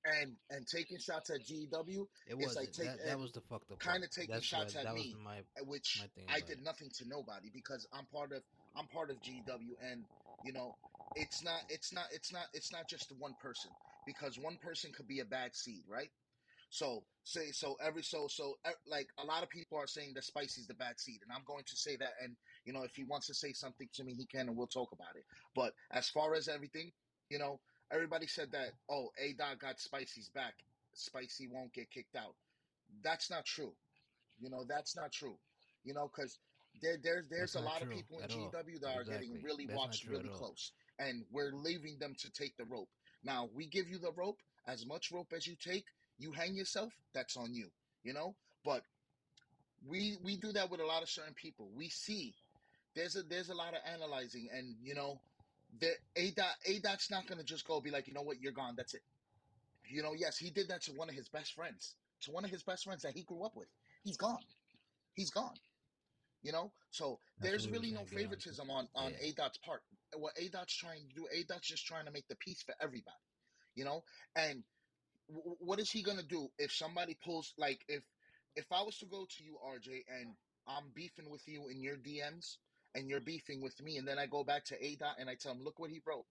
and and taking shots at GW, It was like take- that. That was the fucked up. kinda part. taking That's shots at that me. my. which My I did it. nothing to nobody because I'm part of I'm part of GW and you know it's not it's not it's not it's not just one person because one person could be a bad seed right? So say so every so so like a lot of people are saying that Spicy's the bad seed and I'm going to say that and you know if he wants to say something to me he can and we'll talk about it. But as far as everything you know everybody said that oh A Dot got Spicy's back. Spicy won't get kicked out. That's not true. You know that's not true. You know because there, there's there's a lot of people in. GW that are getting really That's watched really close, and we're leaving them to take the rope. Now we give you the rope, as much rope as you take, you hang yourself. That's on you, you know. But we we do that with a lot of certain people. We see there's a there's a lot of analyzing, and you know, the A dot A dot's not gonna just go be like, you know what, you're gone. That's it. You know, yes, he did that to one of his best friends, to one of his best friends that he grew up with. He's gone. He's gone. You know, so That's there's really no saying, get on to. favoritism on on Yeah. A Dot's part. What A Dot's trying to do, A Dot's just trying to make the peace for everybody. You know, and w- what is he gonna do if somebody pulls like if if I was to go to you, RJ, and I'm beefing with you in your DMs and you're beefing with me, and then I go back to A Dot and I tell him, look what he wrote.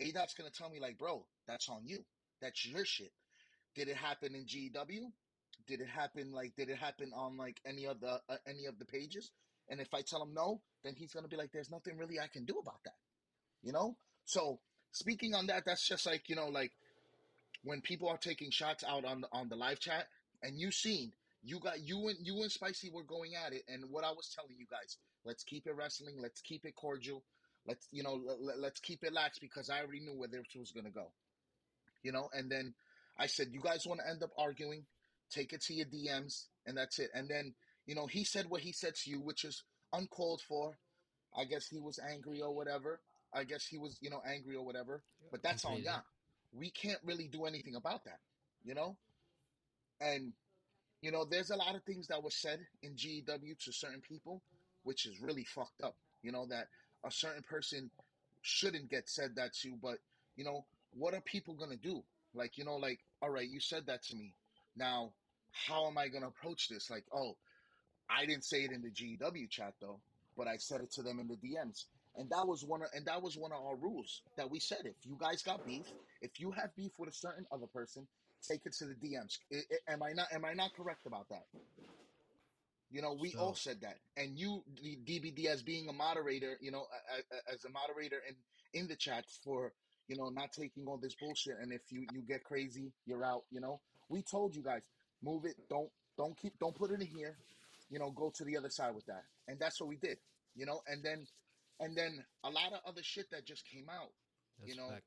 A Dot's gonna tell me like, bro, that's on you. That's your shit. Did it happen in GW? Did it happen like did it happen on like any of the uh, any of the pages? And if I tell him no, then he's gonna be like, there's nothing really I can do about that. You know? So speaking on that, that's just like, you know, like when people are taking shots out on the on the live chat and you seen you got you and you and Spicy were going at it and what I was telling you guys, let's keep it wrestling, let's keep it cordial, let's you know, let, let's keep it lax because I already knew where this was gonna go. You know, and then I said, you guys want to end up arguing, take it to your DMs, and that's it. And then, you know, he said what he said to you, which is uncalled for. I guess he was angry or whatever. I guess he was, you know, angry or whatever. But that's on Completely. ya. We can't really do anything about that, you know? And, you know, there's a lot of things that were said in GEW to certain people, which is really fucked up. You know, that a certain person shouldn't get said that to, but, you know, what are people going to do? Like, you know, like, all right, you said that to me. Now, how am I going to approach this? Like, oh, I didn't say it in the GW chat though, but I said it to them in the DMs. And that was one of, and that was one of our rules that we said if you guys got beef, if you have beef with a certain other person, take it to the DMs. I- I- am I not am I not correct about that? You know, we all So- said that. And you the DVD as being a moderator, you know, a- a- as a moderator in in the chats for, you know, not taking all this bullshit and if you you get crazy, you're out, you know. We told you guys, move it, don't don't keep don't put it in here you know, go to the other side with that. And that's what we did, you know, and then and then a lot of other shit that just came out, That's you know, fact.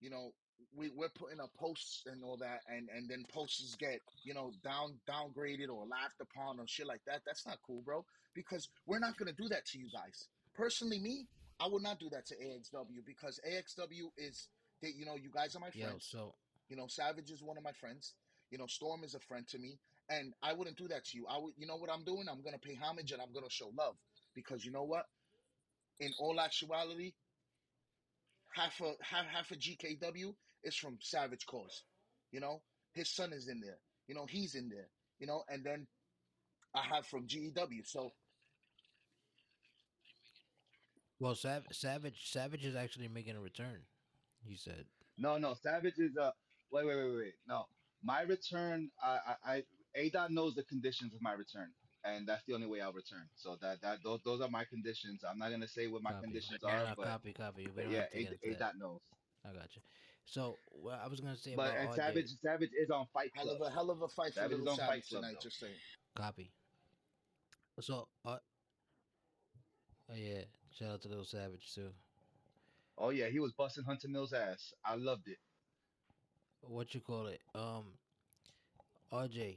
you know, we, we're putting up posts and all that and, and then posts get, you know, down downgraded or laughed upon or shit like that. That's not cool, bro. Because we're not gonna do that to you guys. Personally, me, I would not do that to AXW because AXW is that you know, you guys are my Yo, friends. so You know, Savage is one of my friends. You know, Storm is a friend to me, and I wouldn't do that to you. I would, you know what I'm doing? I'm gonna pay homage and I'm gonna show love because you know what? In all actuality, half a half half a GEW is from Savage Cause. You know, his son is in there. You know, he's in there. You know, and then I have from GEW. So well, Sav- Savage Savage is actually making a return. He said. No, no, Savage is uh wait, wait, wait, wait. No. My return, I I, I ADOT knows the conditions of my return. And that's the only way I'll return. So that that those those are my conditions. I'm not gonna say what my Copy. conditions No, are, no, but, copy, copy. We don't yeah, have to get into that. Knows. I got you. So what I was gonna say But about and RJ, Savage Savage is on Fight hell of a hell of a fight for Savage is Little on Fight Savage Club, tonight. though. Just saying. copy. So, uh, oh yeah, shout out to Little Savage too. Oh yeah, he was busting Hunter Mill's ass. I loved it. What you call it? Um, RJ.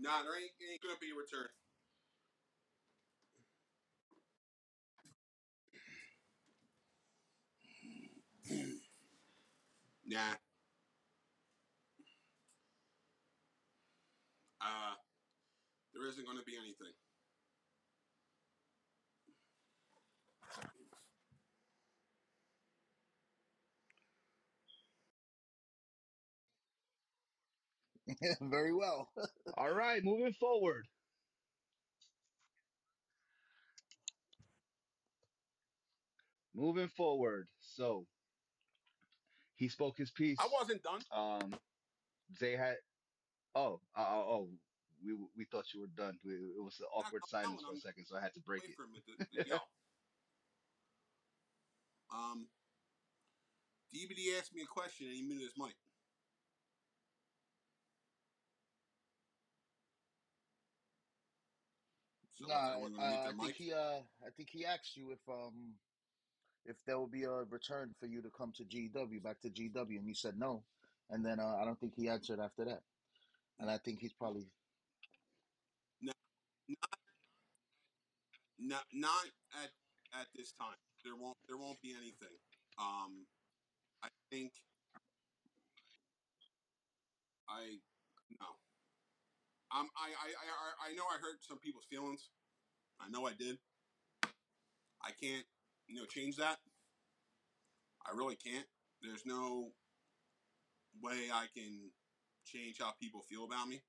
Nah, there ain't, ain't gonna be a return. nah. Uh, there isn't gonna be anything. [laughs] Very well. All right, moving forward. Moving forward. So he spoke his piece. I wasn't done. Um, Zae had. Oh, uh, oh, oh, we we thought you were done. We, it was an awkward I'm silence for a him. second, so I had to break Wait it. for a minute to, to. [laughs] Um, DVD asked me a question and he muted his mic. So Nah, uh, I think he uh I think he asked you if um if there will be a return for you to come to GW back to GW and you said no. And then uh, I don't think he answered after that. And I think he's probably No, not, not, not at at this time. There won't there won't be anything. Um, I think I no. Um, I, I, I, I know I hurt some people's feelings. I know I did. I can't, you know, change that. I really can't. There's no way I can change how people feel about me.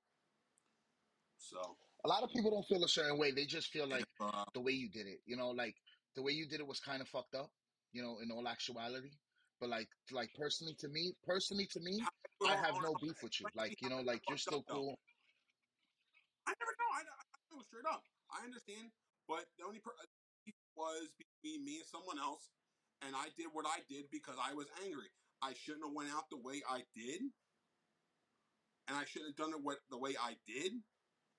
So, a lot of people don't feel a certain way. They just feel like uh, the way you did it. You know, like the way you did it was kind of fucked up. You know, in all actuality. But like, like personally to me, personally to me, I have no beef with you. Like, you know, like you're still cool. I never know. I, I, know straight up. I understand, but the only per- beef was between me and someone else, and I did what I did because I was angry. I shouldn't have went out the way I did, and I shouldn't have done it what the way I did,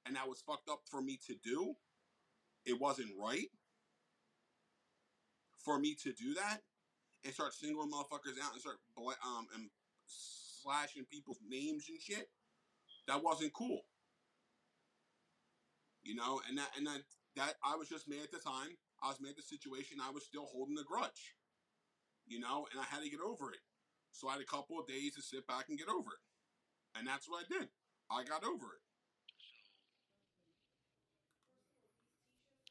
and that was fucked up for me to do. It wasn't right for me to do that and start singling motherfuckers out and start um and slashing people's names and shit. That wasn't cool. You know, and that and that that I was just mad at the time. I was mad at the situation. I was still holding the grudge. You know, and I had to get over it. So I had a couple of days to sit back and get over it. And that's what I did. I got over it.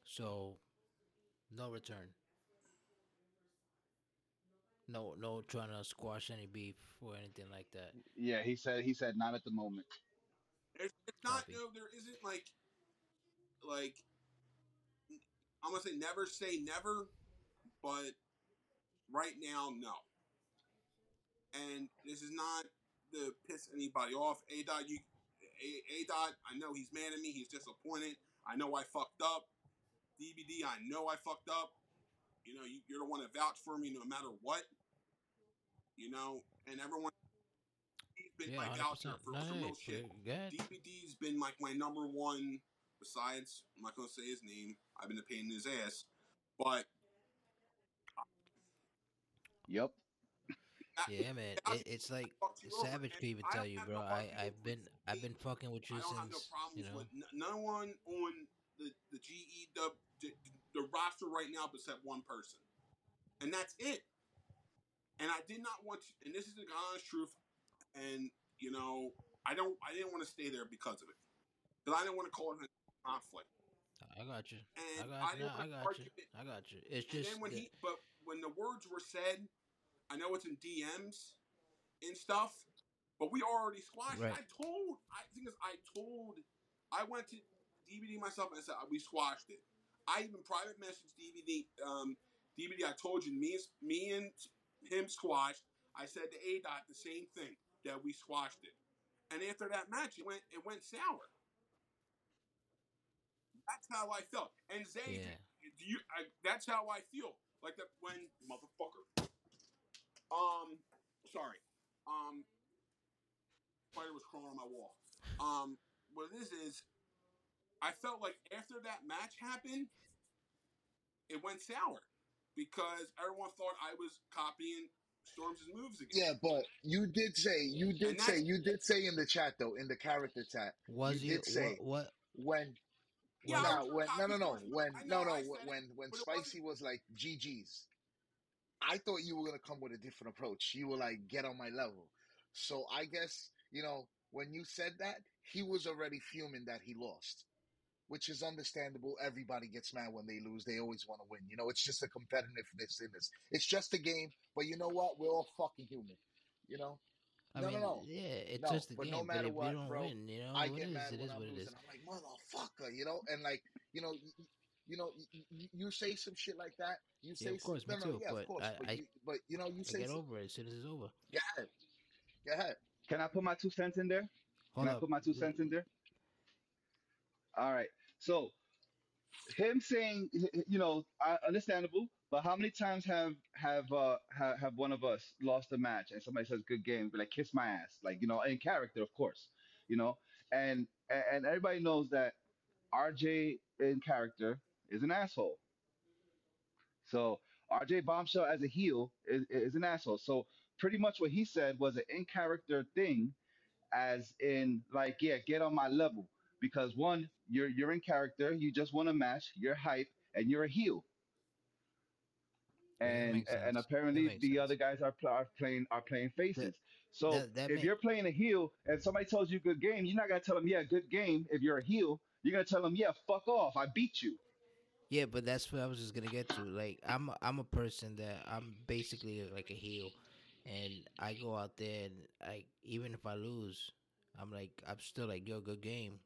So, no return. No, no trying to squash any beef or anything like that. Yeah, he said he said not at the moment. It's, it's not Copy. no, there isn't like like I'm gonna say never say never, but right now no. And this is not to piss anybody off. A dot you A, A dot, I know he's mad at me, he's disappointed. I know I fucked up. DVD, I know I fucked up. You know, you, you're the one that vouch for me no matter what. You know, and everyone he's been Yeah, my hundred voucher percent. for No, real shit. good. DVD's been like my number one. Besides, I'm not gonna say his name. I've been a pain in his ass, but Yep. Yeah, man. [laughs] It, it's like fucked you over, savage and people tell you, bro. no I, I've been I've been fucking with you I don't have no since problems you know. with n- no one on the the GE the, the the roster right now but except one person, and that's it. And I did not want to, and this is the honest truth. And you know, I don't, I didn't want to stay there because of it, because I didn't want to call a conflict. I got you. I got you. didn't Nah, I got you. I got you. It's And just then when that- he, but when the words were said, I know it's in DMs and stuff, but we already squashed. Right. I told, I think is I told, I went to DVD myself and said we squashed it. I even private messaged DVD, um, DVD. I told you, me, and- me and him squashed. I said to A Dot the same thing that we squashed it. And after that match, it went it went sour. That's how I felt. And Zae, Yeah. do you? I, that's how I feel. like that when motherfucker. Um, sorry. Um, spider was crawling on my wall. Um, what it is is, I felt like after that match happened, it went sour because everyone thought I was copying Storms' moves again. Yeah, but you did say you did say that's- you did say in the chat though in the character chat Was you you, did say what, what when Yeah, I now when no no no when I no know, no I said when it, when when but it Spicy was like GG's, I thought you were gonna come with a different approach. You were like get on my level. So I guess you know when you said that he was already fuming that he lost, which is understandable. Everybody gets mad when they lose. They always want to win. You know, it's just a competitiveness in this. It's just a game, but you know what? We're all fucking human. You know. I No, no, mean, no. yeah, it's No, just a but game. no but matter if what, you don't bro, win, you know, I what get it is, mad it when is I'm what it losing. I'm like, motherfucker, you know, and like, you know, you, you know, you, you say some shit like that. You say, Yeah, of course, some, me no, no, too, yeah, but of course, I- but, I- you, but you know, you I say, get some, over it as soon as it's over. go ahead, go ahead. Can I put my two cents in there? Hold Can I put my two cents in there? All right. So him saying, you know, I, understandable. But how many times have have uh have, have one of us lost a match and somebody says good game, be like kiss my ass, like you know, in character, of course, you know, and and everybody knows that RJ in character is an asshole. So RJ Bombshell as a heel is, is an asshole. So pretty much what he said was an in character thing, as in like yeah, get on my level because one, you're you're in character, you just want a match, you're hype, and you're a heel. And makes and apparently the sense. other guys are, pl- are playing are playing faces. So that- that if ma- you're playing a heel and somebody tells you good game, you're not gonna tell them yeah, good game. If you're a heel, you're gonna tell them yeah, fuck off, I beat you. Yeah, but that's what I was just gonna get to. Like, I'm a, I'm a person that I'm basically like a heel, and I go out there and like even if I lose, I'm like I'm still like yo, good game.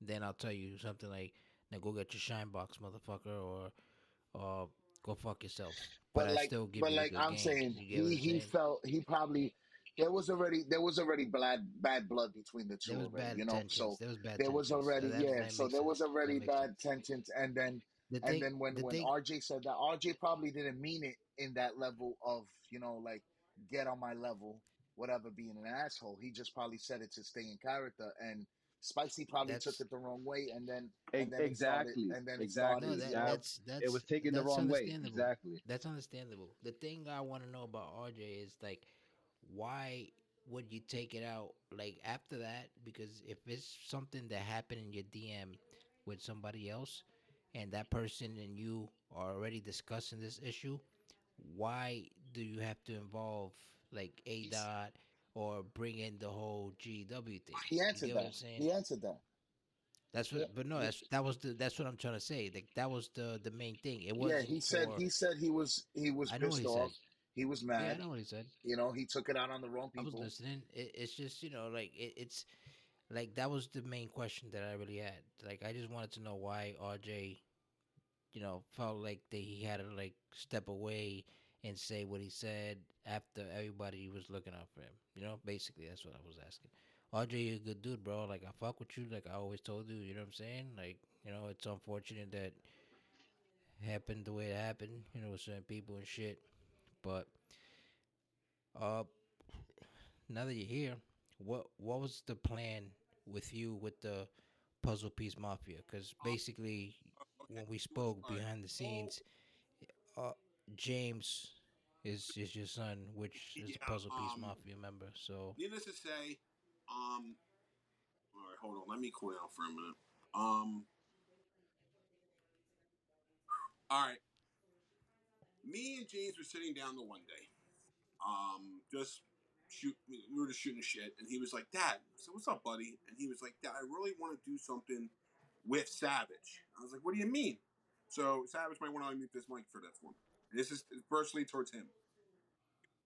Then I'll tell you something like, now go get your shine box, motherfucker, or or go fuck yourself. But, But I like, still give but like I'm game. saying, he he saying? felt he probably there was already there was already bad bad blood between the two already, you know. tensions. So there was bad. there was already that, yeah, so there was already bad sense. tensions, and then The and then when the when thing, RJ said that, RJ probably didn't mean it in that level of you know like get on my level, whatever, being an asshole. He just probably said it to stay in character, and Spicy probably took it the wrong way, and then and then it started, exactly, and then it exactly. no, that, yeah. that's that's it was taken the wrong way. Exactly. That's understandable. The thing I want to know about RJ is like, why would you take it out like after that? Because if it's something that happened in your DM with somebody else, and that person and you are already discussing this issue, why do you have to involve like A He's- dot or bring in the whole GW thing? He answered get what I'm that. He answered that. That's what, Yeah, but no, that's that was the that's what I'm trying to say. Like that was the the main thing. It wasn't. he said he said he was he was I know what pissed he off. said. He was mad. Yeah, I know what he said. You know, he took it out on the wrong people. I was listening. It, it's just you know like it, it's like that was the main question that I really had. Like I just wanted to know why RJ, you know, felt like that he had to like step away and say what he said after everybody was looking out for him. You know, basically that's what I was asking. RJ, you're a good dude, bro. Like I fuck with you. Like I always told you. You know what I'm saying? Like you know, it's unfortunate that happened the way it happened. You know, with certain people and shit. But uh, now that you're here, what what was the plan with you with the puzzle piece mafia? Because basically, when we spoke behind the scenes, James is is your son, which is Yeah, a puzzle piece um, mafia member. So Needless to say, um, all right, hold on. Let me cool down for a minute. Um, all right. Me and James were sitting down the one day, um, just shoot. We were just shooting shit, and he was like, "Dad," I said, "What's up, buddy?" And he was like, "Dad, I really want to do something with Savage." I was like, "What do you mean?" So Savage might want to unmute this mic for this one. This is personally towards him.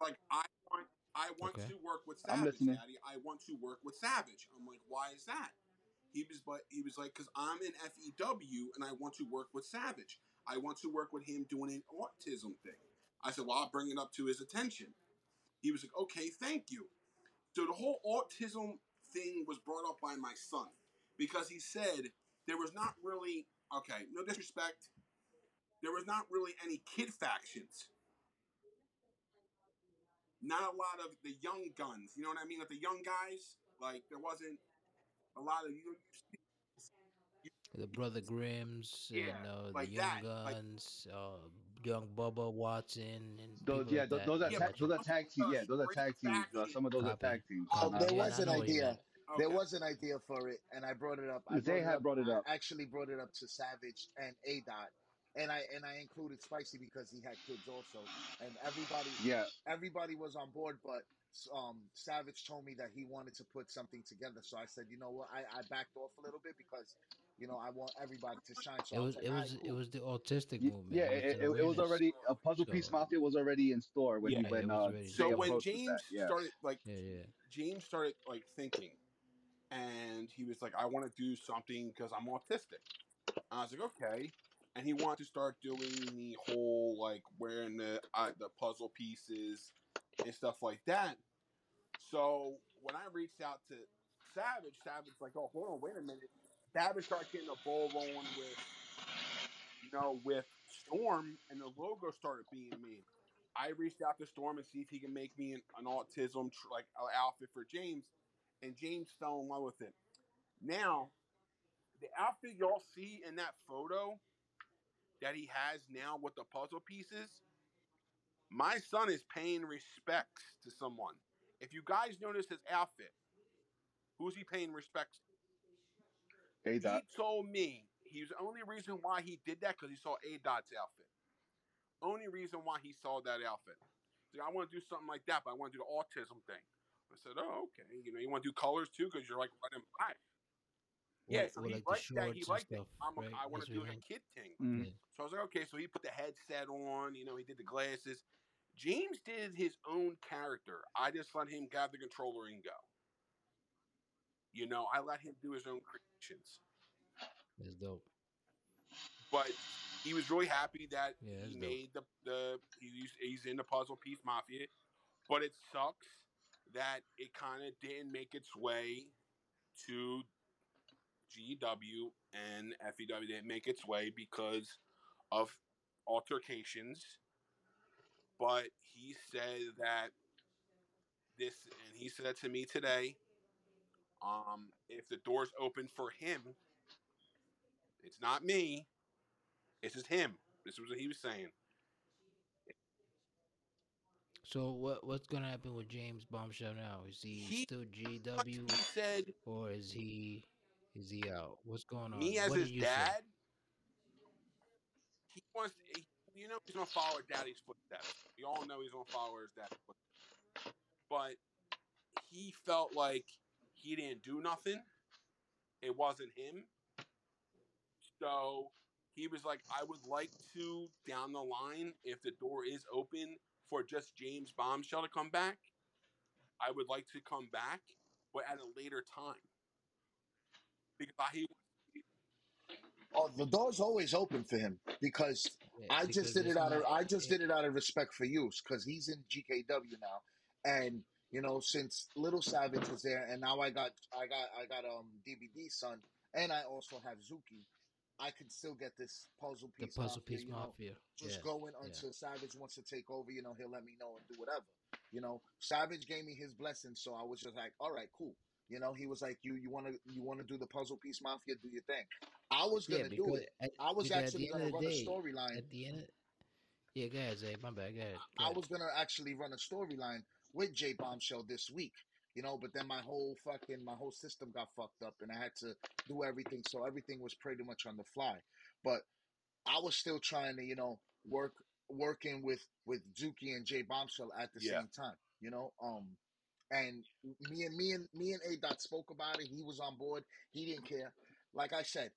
Like I want, I want Okay. to work with I'm Savage, listening. Daddy. I want to work with Savage. I'm like, why is that? He was, but he was like, because I'm in FEW and I want to work with Savage. I want to work with him doing an autism thing. I said, well, I'll bring it up to his attention. He was like, okay, thank you. So the whole autism thing was brought up by my son because he said there was not really okay, no disrespect. There was not really any kid factions. Not a lot of the young guns. You know what I mean? Like the young guys. Like there wasn't a lot of you. The Brother Grimms Yeah, and uh, like the Young that, like- Guns, uh, Young Bubba Watson, and Those, people yeah, like those, that. those are Yeah, ta- but those are tag teams. Yeah, those are tag teams. Uh, some of those are tag teams. Oh, there yeah, was an know what you idea. meant. There was an idea for it, and I brought it up. I They brought had brought it I up. actually brought it up to Savage and A Dot, and I and I included Spicy because he had kids also, and everybody Yeah, everybody was on board, but um, Savage told me that he wanted to put something together. So I said, you know what, I, I backed off a little bit because you know I want everybody to shine. So It I was like, it was right, it was the autistic Y- movement. yeah. It, it, it was already a puzzle piece mafia was already in store when Yeah, when uh, So when James that. Yeah, started like Yeah, yeah. James started like thinking, and he was like, "I want to do something because I'm autistic." And I was like, "Okay," and he wanted to start doing the whole like wearing the uh, the puzzle pieces and stuff like that. So when I reached out to Savage, Savage like, "Oh, hold on, wait a minute." Savage started getting a ball rolling with, you know, with Storm, and the logo started being made. I reached out to Storm and see if he can make me an, an autism tr- like outfit for James, and James fell in love with it. Now, the outfit y'all see in that photo that he has now with the puzzle pieces, my son is paying respects to someone. If you guys notice his outfit, who's he paying respects? A dot. He told me he's the only reason why he did that because he saw A Dot's outfit. Only reason why he saw that outfit. He's I want to do something like that, but I want to do the autism thing. I said, Oh, okay. You know, you want to do colors too because you're like running by. Yeah, With- so with, he like, liked that. He shorts and liked it. stuff, I'm a, right? I want to do what a kid thing. Mm. Yeah. So I was like, okay. So he put the headset on. You know, he did the glasses. James did his own character. I just let him grab the controller and go. You know, I let him do his own creations. That's dope. But he was really happy that Yeah, that's he dope. made the the he's, he's in the puzzle piece mafia. But it sucks that it kind of didn't make its way to GW and FEW didn't make its way because of altercations. But he said that this, and he said to me today, um, if the door's open for him, it's not me. It's just him. This was what he was saying. So what what's gonna happen with James Bombshell now? Is he, He- still He GW said, or is he is he out? What's going on? me as what his you say? dad, he wants. He, you know, he's gonna follow daddy's footsteps. We all know he's gonna follow his dad's footsteps. But he felt like he didn't do nothing. It wasn't him. So he was like, I would like to down the line, if the door is open for just James Bombshell to come back, I would like to come back, but at a later time. Because I, he Oh, the door's always open for him because Yeah, I because just did it's it out of not- I just it- did it out of respect for you because he's in GEW now, and you know since Little Savage was there, and now I got I got I got um DVD son, and I also have Zookie. I can still get this puzzle piece. the piece. puzzle mafia, piece you know, mafia. just yeah. going yeah. until Savage wants to take over. You know, he'll let me know and do whatever. You know, Savage gave me his blessing, so I was just like, all right, cool. You know, he was like, you you want to you want to do the puzzle piece mafia, do your thing. I was gonna do because it. at, I was actually gonna run the a storyline. At the end, of, yeah, go ahead, Zae. My bad. Go ahead. Go I ahead. was gonna actually run a storyline with Jay Bombshell this week, you know, but then my whole fucking my whole system got fucked up and I had to do everything, so everything was pretty much on the fly. But I was still trying to, you know, work working with with Zookie and Jay Bombshell at the Yeah. same time, you know. Um, and me and me and me and A Dot spoke about it. He was on board. He didn't care. Like I said,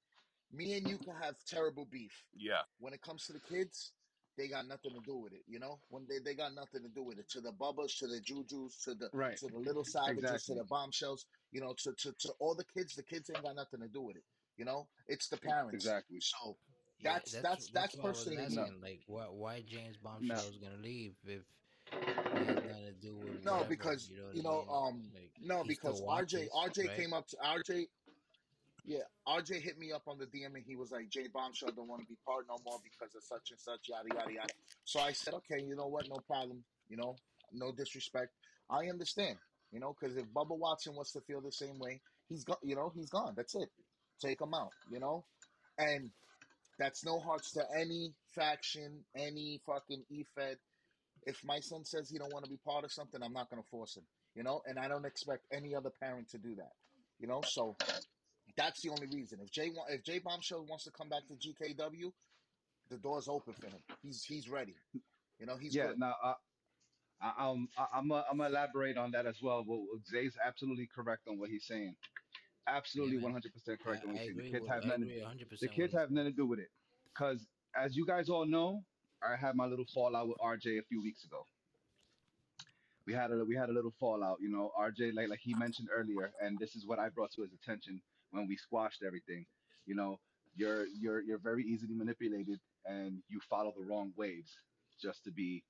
me and you can have terrible beef yeah. when it comes to the kids, they got nothing to do with it. You know, when they, they got nothing to do with it. To the bubbas, to the jujus, to the Right. to the little savages, Exactly. to the bombshells. You know, to, to to all the kids, the kids ain't got nothing to do with it. You know, it's the parents. Exactly. So Yeah, that's- that's- that's why I was personally- asking, like why why James Bombshell No. was gonna leave if he had nothing [laughs] to do with no, whatever, because you know, you I mean? um, Like, no, because RJ RJ right? came up to RJ. Yeah, RJ hit me up on the DM and he was like, Jay Bombshell don't want to be part no more because of such and such, yada yada yada. So I said, okay, you know what, no problem. You know, no disrespect. I understand. You know, because if Bubba Watson wants to feel the same way, he's gone. You know, he's gone. That's it. Take him out. You know, and that's no hearts to any faction, any fucking e-fed. If my son says he don't want to be part of something, I'm not going to force him. You know, and I don't expect any other parent to do that. You know, so that's the only reason. If Jay if Jay Bombshell wants to come back to GKW, the door's open for him. He's he's ready. You know, he's yeah. good. Now, uh, I, um, I, I'm i I'm gonna elaborate on that as well. Well, Zae's absolutely correct on what he's saying. Absolutely, 100 percent correct on what I he's saying. agree. The kids With, have I nothing. agree 100. The kids have nothing to do with it. Because as you guys all know, I had my little fallout with RJ a few weeks ago. We had a we had a little fallout, you know. RJ, like like he mentioned earlier, and this is what I brought to his attention when we squashed everything. You know, you're you're you're very easily manipulated, and you follow the wrong waves just to be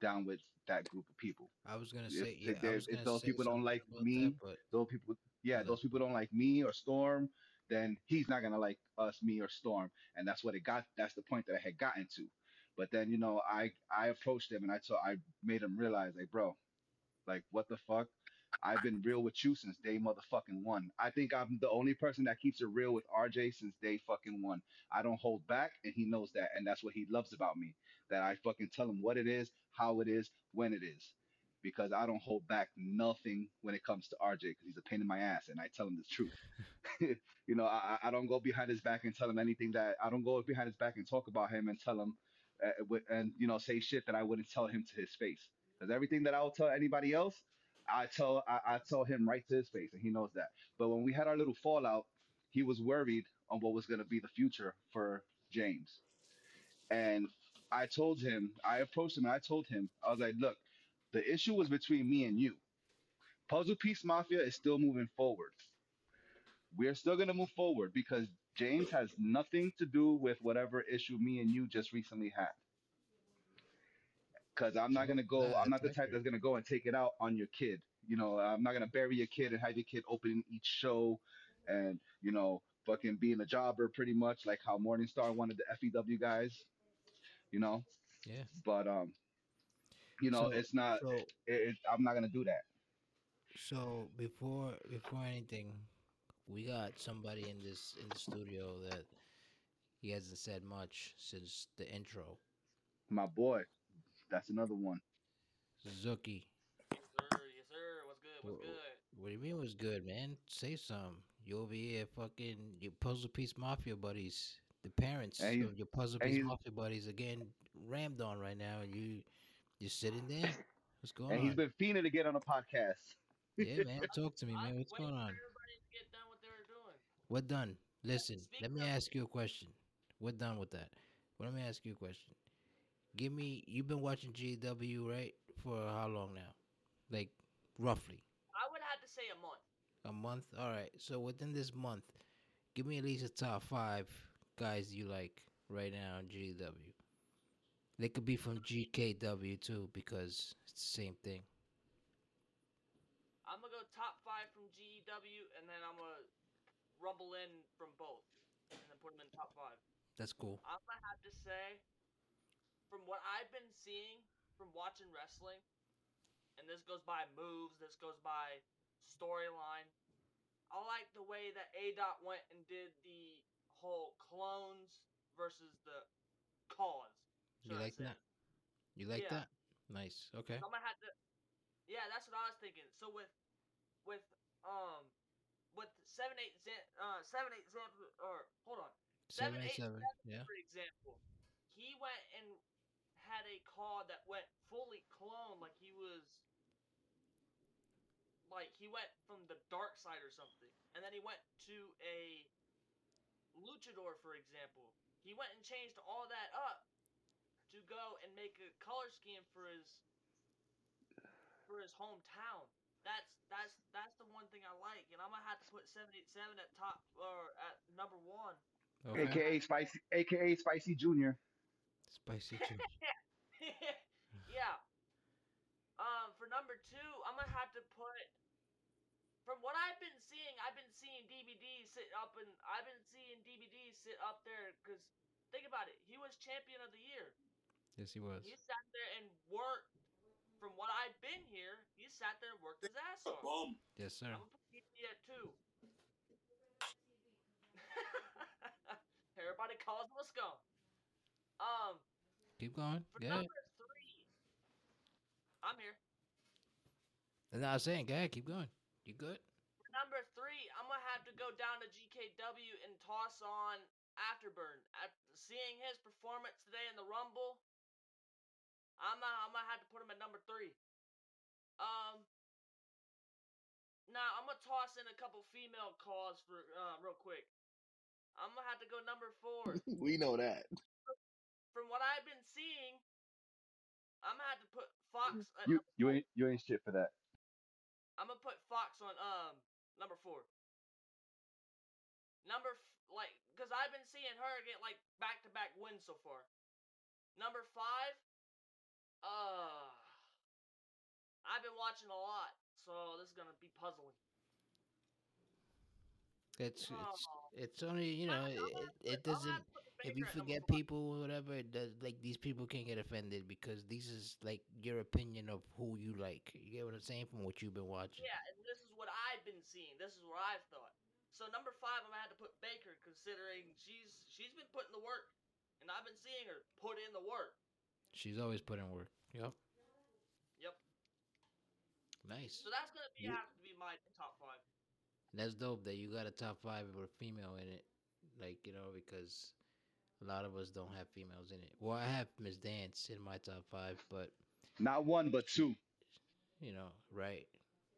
down with that group of people. I was gonna If, say yeah. they- I was if gonna those people don't like me, that, but those people yeah Yeah. those people don't like me or storm then he's not gonna like us me or storm and that's what it got that's the point that i had gotten to but then you know i i approached him and i told i made him realize like bro like what the fuck? I've been real with you since day motherfucking one. I think i'm the only person that keeps it real with rj since day fucking one. I don't hold back and he knows that and that's what he loves about me that i fucking tell him what it is how it is when it is. Because I don't hold back nothing when it comes to RJ because he's a pain in my ass and I tell him the truth. [laughs] [laughs] you know, I, I I don't go behind his back and tell him anything that I don't go behind his back and talk about him and tell him uh, wi- and you know say shit that I wouldn't tell him to his face because everything that I'll tell anybody else, I tell I, I tell him right to his face and he knows that. But when we had our little fallout, he was worried on what was going to be the future for James, and I told him I approached him and I told him I was like, look the issue was between me and you. Puzzle Piece Mafia is still moving forward. We're still going to move forward because James has nothing to do with whatever issue me and you just recently had. Because I'm not going to go, I'm not the type that's going to go and take it out on your kid. You know, I'm not going to bury your kid and have your kid open each show and, you know, fucking being a jobber pretty much like how Morningstar wanted the FEW guys, you know? yeah. But, um, you know, So it's not, so it, it, I'm not going to do that. so before before anything, we got somebody in this in the studio that he hasn't said much since the intro. My boy, that's another one. Suzuki. Yes, sir. Yes, sir. What's good? What's Wha- good? What do you mean was good, man? Say some. You over here fucking your puzzle piece mafia buddies. The parents And of your puzzle piece he's- mafia buddies again rammed on right now and you you're sitting there? What's going and on? he's been fiending to get on a podcast. Yeah, man. Talk to me, [laughs] man. What's going on? For everybody to get done what they were doing. We're done. Listen, let me ask you a question. We're done with that. But let me ask you a question. Give me you've been watching GW, right? For how long now? Like roughly. I would have to say a month. A month? Alright. So within this month, give me at least a top five guys you like right now in GW. They could be from GKW too, because it's the same thing. I'm gonna go top five from GW, and then I'm gonna rumble in from both, and then put them in top five. That's cool. I'm gonna have to say, from what I've been seeing from watching wrestling, and this goes by moves, this goes by storyline. I like the way that A Dot went and did the whole clones versus the CAWs. You like that? You like Yeah. that? Nice. Okay. So I'm gonna have to. Yeah, that's what I was thinking. So with, with um, with seven eight uh seven eight Zan, or hold on, Seven seven, eight seven. seven, Yeah. for example, he went and had a call that went fully clone, like he was, like he went from the dark side or something, and then he went to a luchador, for example. He went and changed all that up to go and make a color scheme for his for his hometown. That's that's that's the one thing I like, and I'm gonna have to put seven eight seven at top or at number one. Okay. AKA Spicy, AKA Spicy Junior. Spicy too. [laughs] yeah. Um, for number two, I'm gonna have to put from what I've been seeing, I've been seeing DVDs sit up and I've been seeing DVDs sit up there because think about it, he was champion of the year. Yes, he was. He sat there and worked. From what I've been here, he sat there and worked his ass A off. bum. Yes, sir. I'm gonna put DVD at two. [laughs] Everybody calls him a scum. Um, Keep going. for Yeah. number three, I'm here. And I was saying, go ahead, keep going. You good? For number three, I'm gonna have to go down to GKW and toss on Afterburn. After seeing his performance today in the Rumble, I'm gonna, I'm gonna have to put him at number three. Um, now I'm gonna toss in a couple female calls for uh, real quick. I'm gonna have to go number four. [laughs] we know that. From what I've been seeing, I'm gonna have to put Fox. At You you ain't you ain't shit for that. I'm gonna put Fox on um number four. Number f- like, cause I've been seeing her get like back to back wins so far. Number five, uh, I've been watching a lot, so this is gonna be puzzling. It's it's Oh. it's only you know it, it put- I'm gonna doesn't. have to put the If you Baker at number forget people or whatever, it does like these people can't get offended because this is like your opinion of who you like. You get what I'm saying from what you've been watching. Yeah, and this is what I've been seeing. This is what I've thought. So number five, I'm gonna have to put Baker, considering she's she's been putting the work, and I've been seeing her put in the work. She's always putting work. Yep. Yep. Nice. So that's gonna be You- have to be my top five. That's dope that you got a top five with a female in it. Like, you know, because a lot of us don't have females in it. Well, I have Miss Dance in my top five, but, Not one but two. you know, right.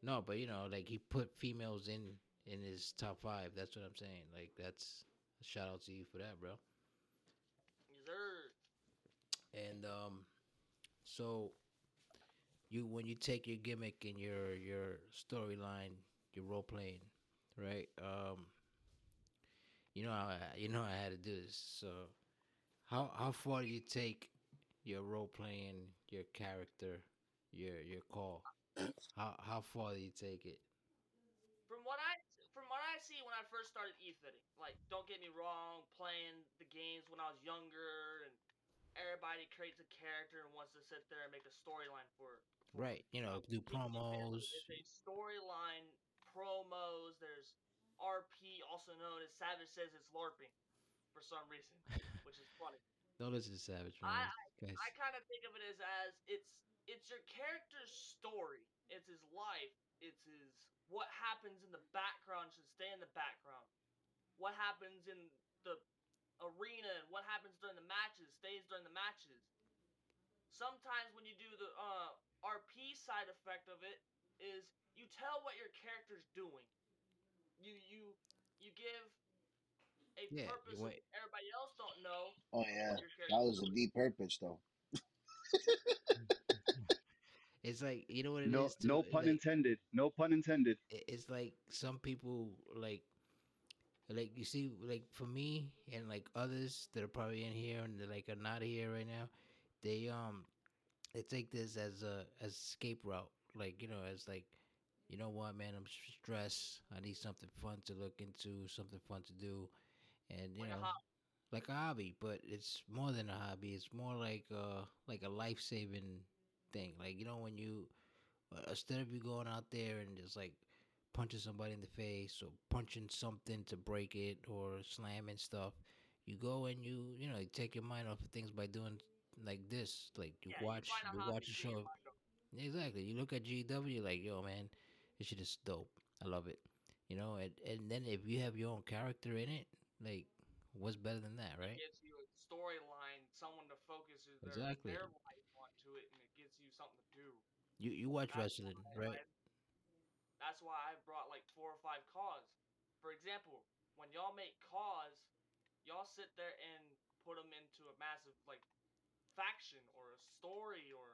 No, but, you know, like he put females in in his top five. That's what I'm saying. Like, that's a shout out to you for that, bro. And, um, so you, when you take your gimmick and your, your storyline, your role playing, right? Um, you know I, you know I had to do this. So, how how far do you take your role playing, your character, your your call? How how far do you take it? From what I from what I see when I first started e-fedding, like don't get me wrong, playing the games when I was younger, and everybody creates a character and wants to sit there and make a storyline for it. Right, you know, do promos. It's a storyline, promos. There's RP, also known as Savage says it's LARPing, for some reason, [laughs] which is funny. Don't listen to Savage, I- man. I kind of think of it as as it's it's your character's story. It's his life. It's his what happens in the background should stay in the background. What happens in the arena and what happens during the matches stays during the matches. Sometimes when you do the uh, RP side effect of it is you tell what your character's doing. You you you give a Yeah, purpose that everybody else don't know. Oh yeah, that character's was a deep purpose though. [laughs] it's like you know what it is. No too? no pun like- intended. No pun intended. it's like some people like like you see like for me and like others that are probably in here and like are not here right now they um they take this as a as escape route. Like you know as like you know what man i'm stressed. I need something fun to look into something fun to do. And you Like know hobby. like a hobby but it's more than a hobby. It's more like uh like a life-saving thing. Like you know when you uh, instead of you going out there and just like punching somebody in the face or punching something to break it or slamming stuff you go and you you know you take your mind off of things by doing like this like you Yeah, watch a you watch a to get your show exactly you look at gw like yo man this shit is dope i love it you know and, and then if you have your own character in it like what's better than that right It gives you a storyline, someone to focus their, Exactly. their life onto it, and it gives you something to do. you you watch wrestling right that's why I brought like four or five CAWs. For example, when y'all make CAWs, y'all sit there and put them into a massive like faction or a story or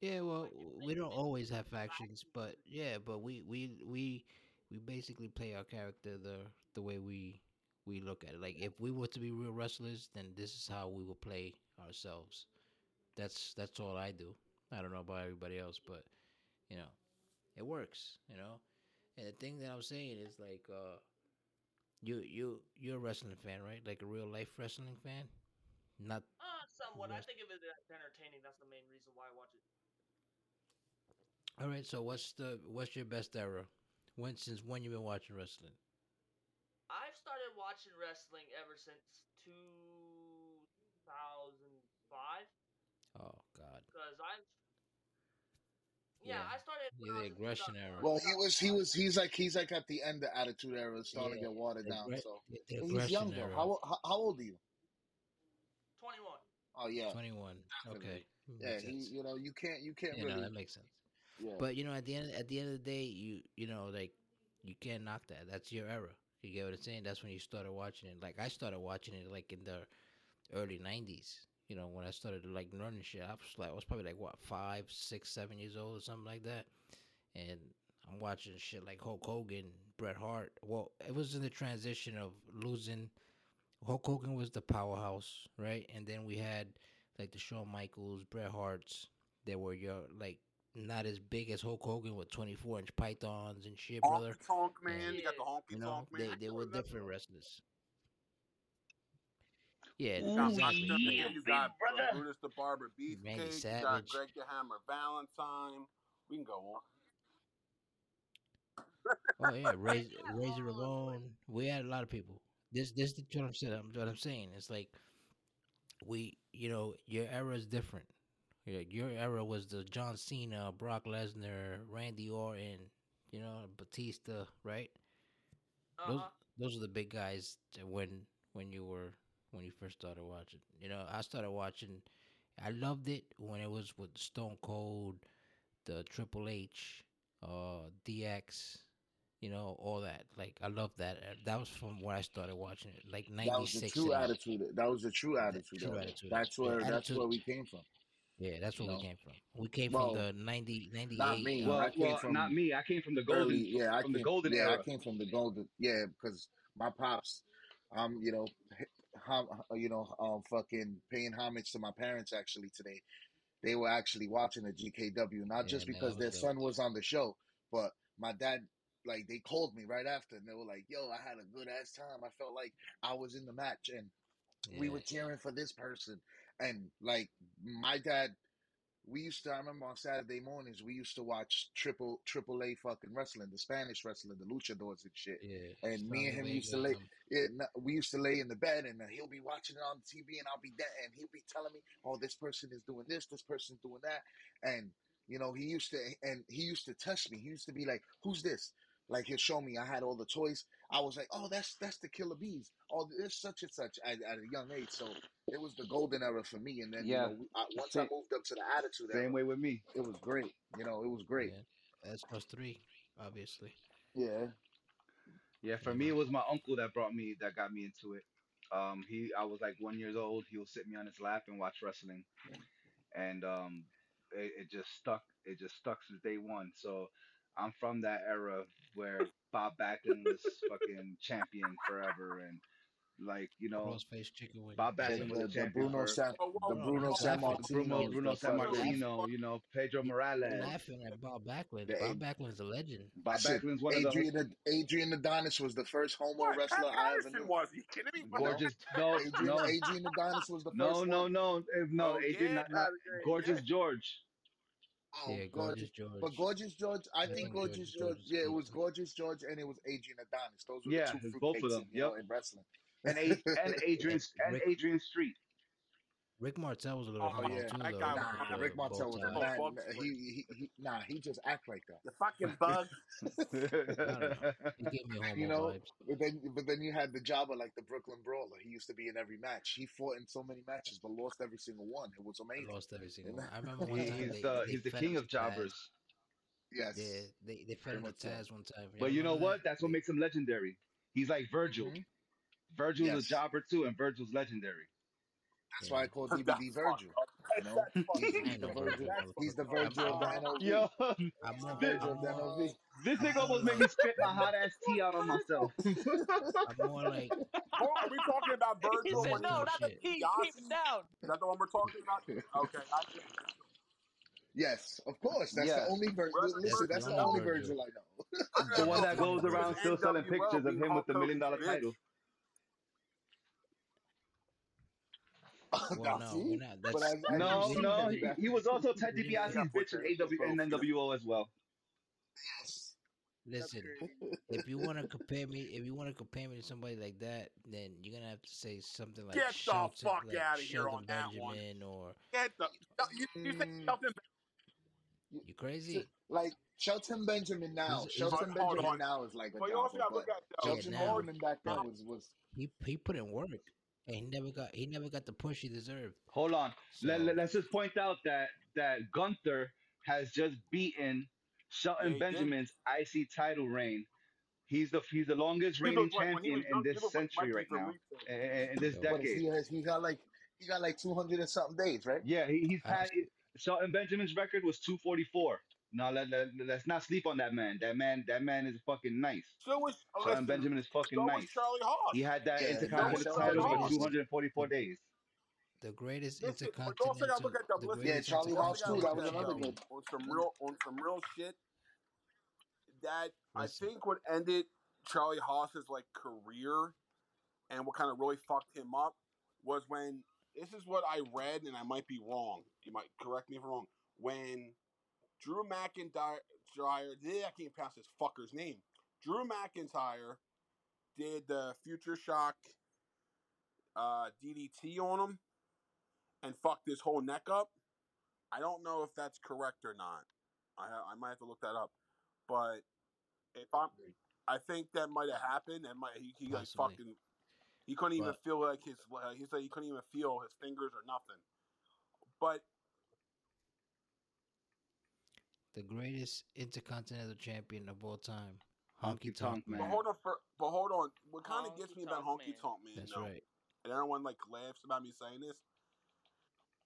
Yeah, well, Like, we don't always have factions. factions, but yeah, but we we we we basically play our character the the way we we look at it. Like if we were to be real wrestlers, then this is how we will play ourselves. That's that's all I do. I don't know about everybody else, but you know, it works. You know, And the thing that I'm saying is like, uh, you you you're a wrestling fan, right? Like a real life wrestling fan, not Uh, somewhat. I think of it as entertaining. That's the main reason why I watch it. all right. So what's the what's your best era? When since when you been watching wrestling? I've started watching wrestling ever since 2005 Oh God, because I've yeah, Yeah. I started when Yeah, the aggression era. Well, he was he was he's like he's like at the end of Attitude Era, starting Yeah, to get watered down. aggre- So the, the he's aggression young though. era. How, how how old are you? 21. Oh yeah, Twenty one. Okay. yeah. he, you know you can't you can't Yeah, no, really that makes sense. yeah. But you know, at the end at the end of the day, you you know, like you can't knock that. That's your era. You get what I'm saying? That's when you started watching it. Like I started watching it like in the early '90s. You know, when I started like learning shit, I was like, I was probably like what five, six, seven years old or something like that. And I'm watching shit like Hulk Hogan, Bret Hart. Well, it was in the transition of losing. Hulk Hogan was the powerhouse, right? And then we had like the Shawn Michaels, Bret Harts. They were your like not as big as Hulk Hogan with 24 inch pythons and shit, brother. Honky Tonk Man. You got the. Honky You know, Tonk Man. they they were different wrestlers. Yeah, You got exactly. Macho Yeah. Man. You got uh, Brutus the Barber Randy Beefcake. You got Savage. Greg the Hammer Valentine. We can go on. Oh yeah, [laughs] Razor, Yeah, Razor Ramon. We had a lot of people. This this is what I'm saying. What I'm saying it's like we, you know, your era is different. Your, your era was the John Cena, Brock Lesnar, Randy Orton, you know, Batista, right? Those Uh-huh. those are the big guys that when when you were when you first started watching. You know, I started watching. I loved it when it was with Stone Cold, the Triple H, uh, DX. You know, all that. Like I love that. Uh, That was from when I started watching it, like That was the '96. true attitude. That was the true The attitude. true attitude. That's Yeah, where that's attitude. where we came from. Yeah, that's where You we came from. We came Well, from the 90, 98. not me. uh, I Well, came well, from not me. I came from the golden, early. Yeah, I from the came. golden Yeah, I came from the golden. Yeah, because my pops, um, you know, h- hom- you know, um, fucking paying homage to my parents actually today. They were actually watching the GKW, not Yeah, just because their dope. son was on the show, but my dad. Like they called me right after, and they were like, "Yo, I had a good ass time. I felt like I was in the match, and we Yeah, were cheering for this person." And like my dad, we used to. I remember on Saturday mornings we used to watch triple triple A fucking wrestling, the Spanish wrestling, the luchadors and shit. yeah. And me and him used to lay. Yeah, we used to lay in the bed, and uh, he'll be watching it on TV, and I'll be there, and he'll be telling me, "Oh, this person is doing this, this person's doing that," and you know, he used to, and he used to test me. He used to be like, "Who's this?" Like he'll show me. I had all the toys. I was like, "Oh, that's that's the Killer Bees." Oh, there's such and such at, at a young age. So it was the golden era for me. And then Yeah. you know, we, I, [laughs] once I moved up to the Attitude same era, way with me. it was great. You know, it was great. Yeah, that's plus three, obviously. Yeah. Yeah, for me, it was my uncle that brought me, that got me into it. Um, he, I was like one years old. He would sit me on his lap and watch wrestling, and um, it, it just stuck. It just stuck since day one. So I'm from that era where Bob Backlund was fucking champion forever, and like you know, Crossface chicken wing. Bob Backlund was the, a the champion Bruno for San Whoa, whoa, the Bruno you're. San laughing. Bruno, Martinos, Bruno the San You're fucking laughing. Martino, you know, Pedro You're Morales. laughing at Bob Backlund. the Bob Backlund's a legend. Bob Listen, Backlund's one of the Adrian Adrian Adonis was the first homo What? wrestler Pat I ever knew. was. Are you kidding me? What You the know, gorgeous. No, Adrian no, Adrian Adonis was the no, first no, one. no, eh, no. Oh Adrian, yeah, not not gorgeous yeah. George. Oh, Yeah, gorgeous. Gorgeous But George. Gorgeous George, I I think think Gorgeous Gorgeous George, George yeah, it was too. Gorgeous George and it was Adrian Adonis. Those were the two it's both of fruitcakes them. in, you know, in wrestling. And A and [laughs] And Adrian and Adrian Street. Rick Martel was a little Oh, yeah. too, that though, guy was Nah, Rick bow Martel was a tie. Oh, man. He, he, he, nah, he just act like that. The fucking bug. I don't know. He gave me [laughs] You know, vibes. but then but then you had the jobber like the Brooklyn Brawler. He used to be in every match. He fought in so many matches, but lost every single one. It was I amazing. lost every single one. [laughs] I remember one time he's they, the they he's the king of to Taz. jobbers. yes, Yeah, they, they fed very him to much so. Taz one time. Y'all But you know remember that? what? That's what makes him legendary. He's like Virgil. hmm Virgil's a Yes, jobber too, and Virgil's legendary. That's yeah. why I call That's DVD fucked Virgil. You know, he's he's the Virgil. Virgil, He's the Virgil of the NOV. Yo, I'm more, this, Virgil I'm of the NOV. this I'm nigga almost made me spit my hot ass tea out on myself. [laughs] I'm more like, Oh, are we talking about [laughs] He Virgil said, no, Mexican was not the shit. tea. Keep it down. Is that the one we're talking about? [laughs] Okay, I get. Yes, of course. That's the only Virgil. Listen, That's the that's the only only Virgil. Virgil I know. The one that goes around still selling pictures of him with the million dollar title. [laughs] Well, no, we're not. That's as, as you've No, no, he, he was also Ted we DiBiase's bitch in AW and NWO as well. yes. listen. If you want to [laughs] compare me, if you want to compare me to somebody like that, then you're gonna have to say something like Get the Shelton, fuck like outta here Shelton on that one. Benjamin, or Get the you, you think Mm. Shelton you crazy? Like Shelton Benjamin now. He's- he's- Shelton Hold Benjamin now is like a But you also jobber, got to look at Shelton. Benjamin back then was was He he put in work, and he never got he never got the push he deserved. Hold on. Let, So- let, us just point out that that Gunther has just beaten Shelton Yeah, he did. Benjamin's IC title reign. He's the he's the longest reigning looked like- when he champion in this century right now, in, in- in this So- what is decade. he has he got like he got like two hundred and something days, right? Yeah, he, he's had Shelton Benjamin's record was 244. Now let, let, let's not sleep on that man. That man that man is fucking nice. So was oh, uh, Shelton listen, Benjamin is fucking so was nice. Charlie Haas. He had that Yeah, intercontinental no, title Charlie for Haas. 244 days. The greatest Listen, but you also gotta intercontinental. look at the the listen, Yeah, greatest Charlie you also Haas gotta too, that was at another the- good- on some real on some real shit. That I Listen. think what ended Charlie Haas's like career and what kind of really fucked him up was when this is what I read and I might be wrong. You might correct me if I'm wrong. When Drew McIntyre, yeah, I can't pronounce this fucker's name. Drew McIntyre did the Future Shock uh, DDT on him and fucked his whole neck up. I don't know if that's correct or not. I ha- I might have to look that up. But if I'm, I think that might have happened. And might he, he like Possibly. fucking he couldn't even But- feel like his uh, he said he couldn't even feel his fingers or nothing. But the greatest intercontinental champion of all time, Honky Honky Tonk Tonk Man. but hold on for but hold on. What kind of gets me about Honky Man. Tonk Man? That's though, right. and everyone like laughs about me saying this,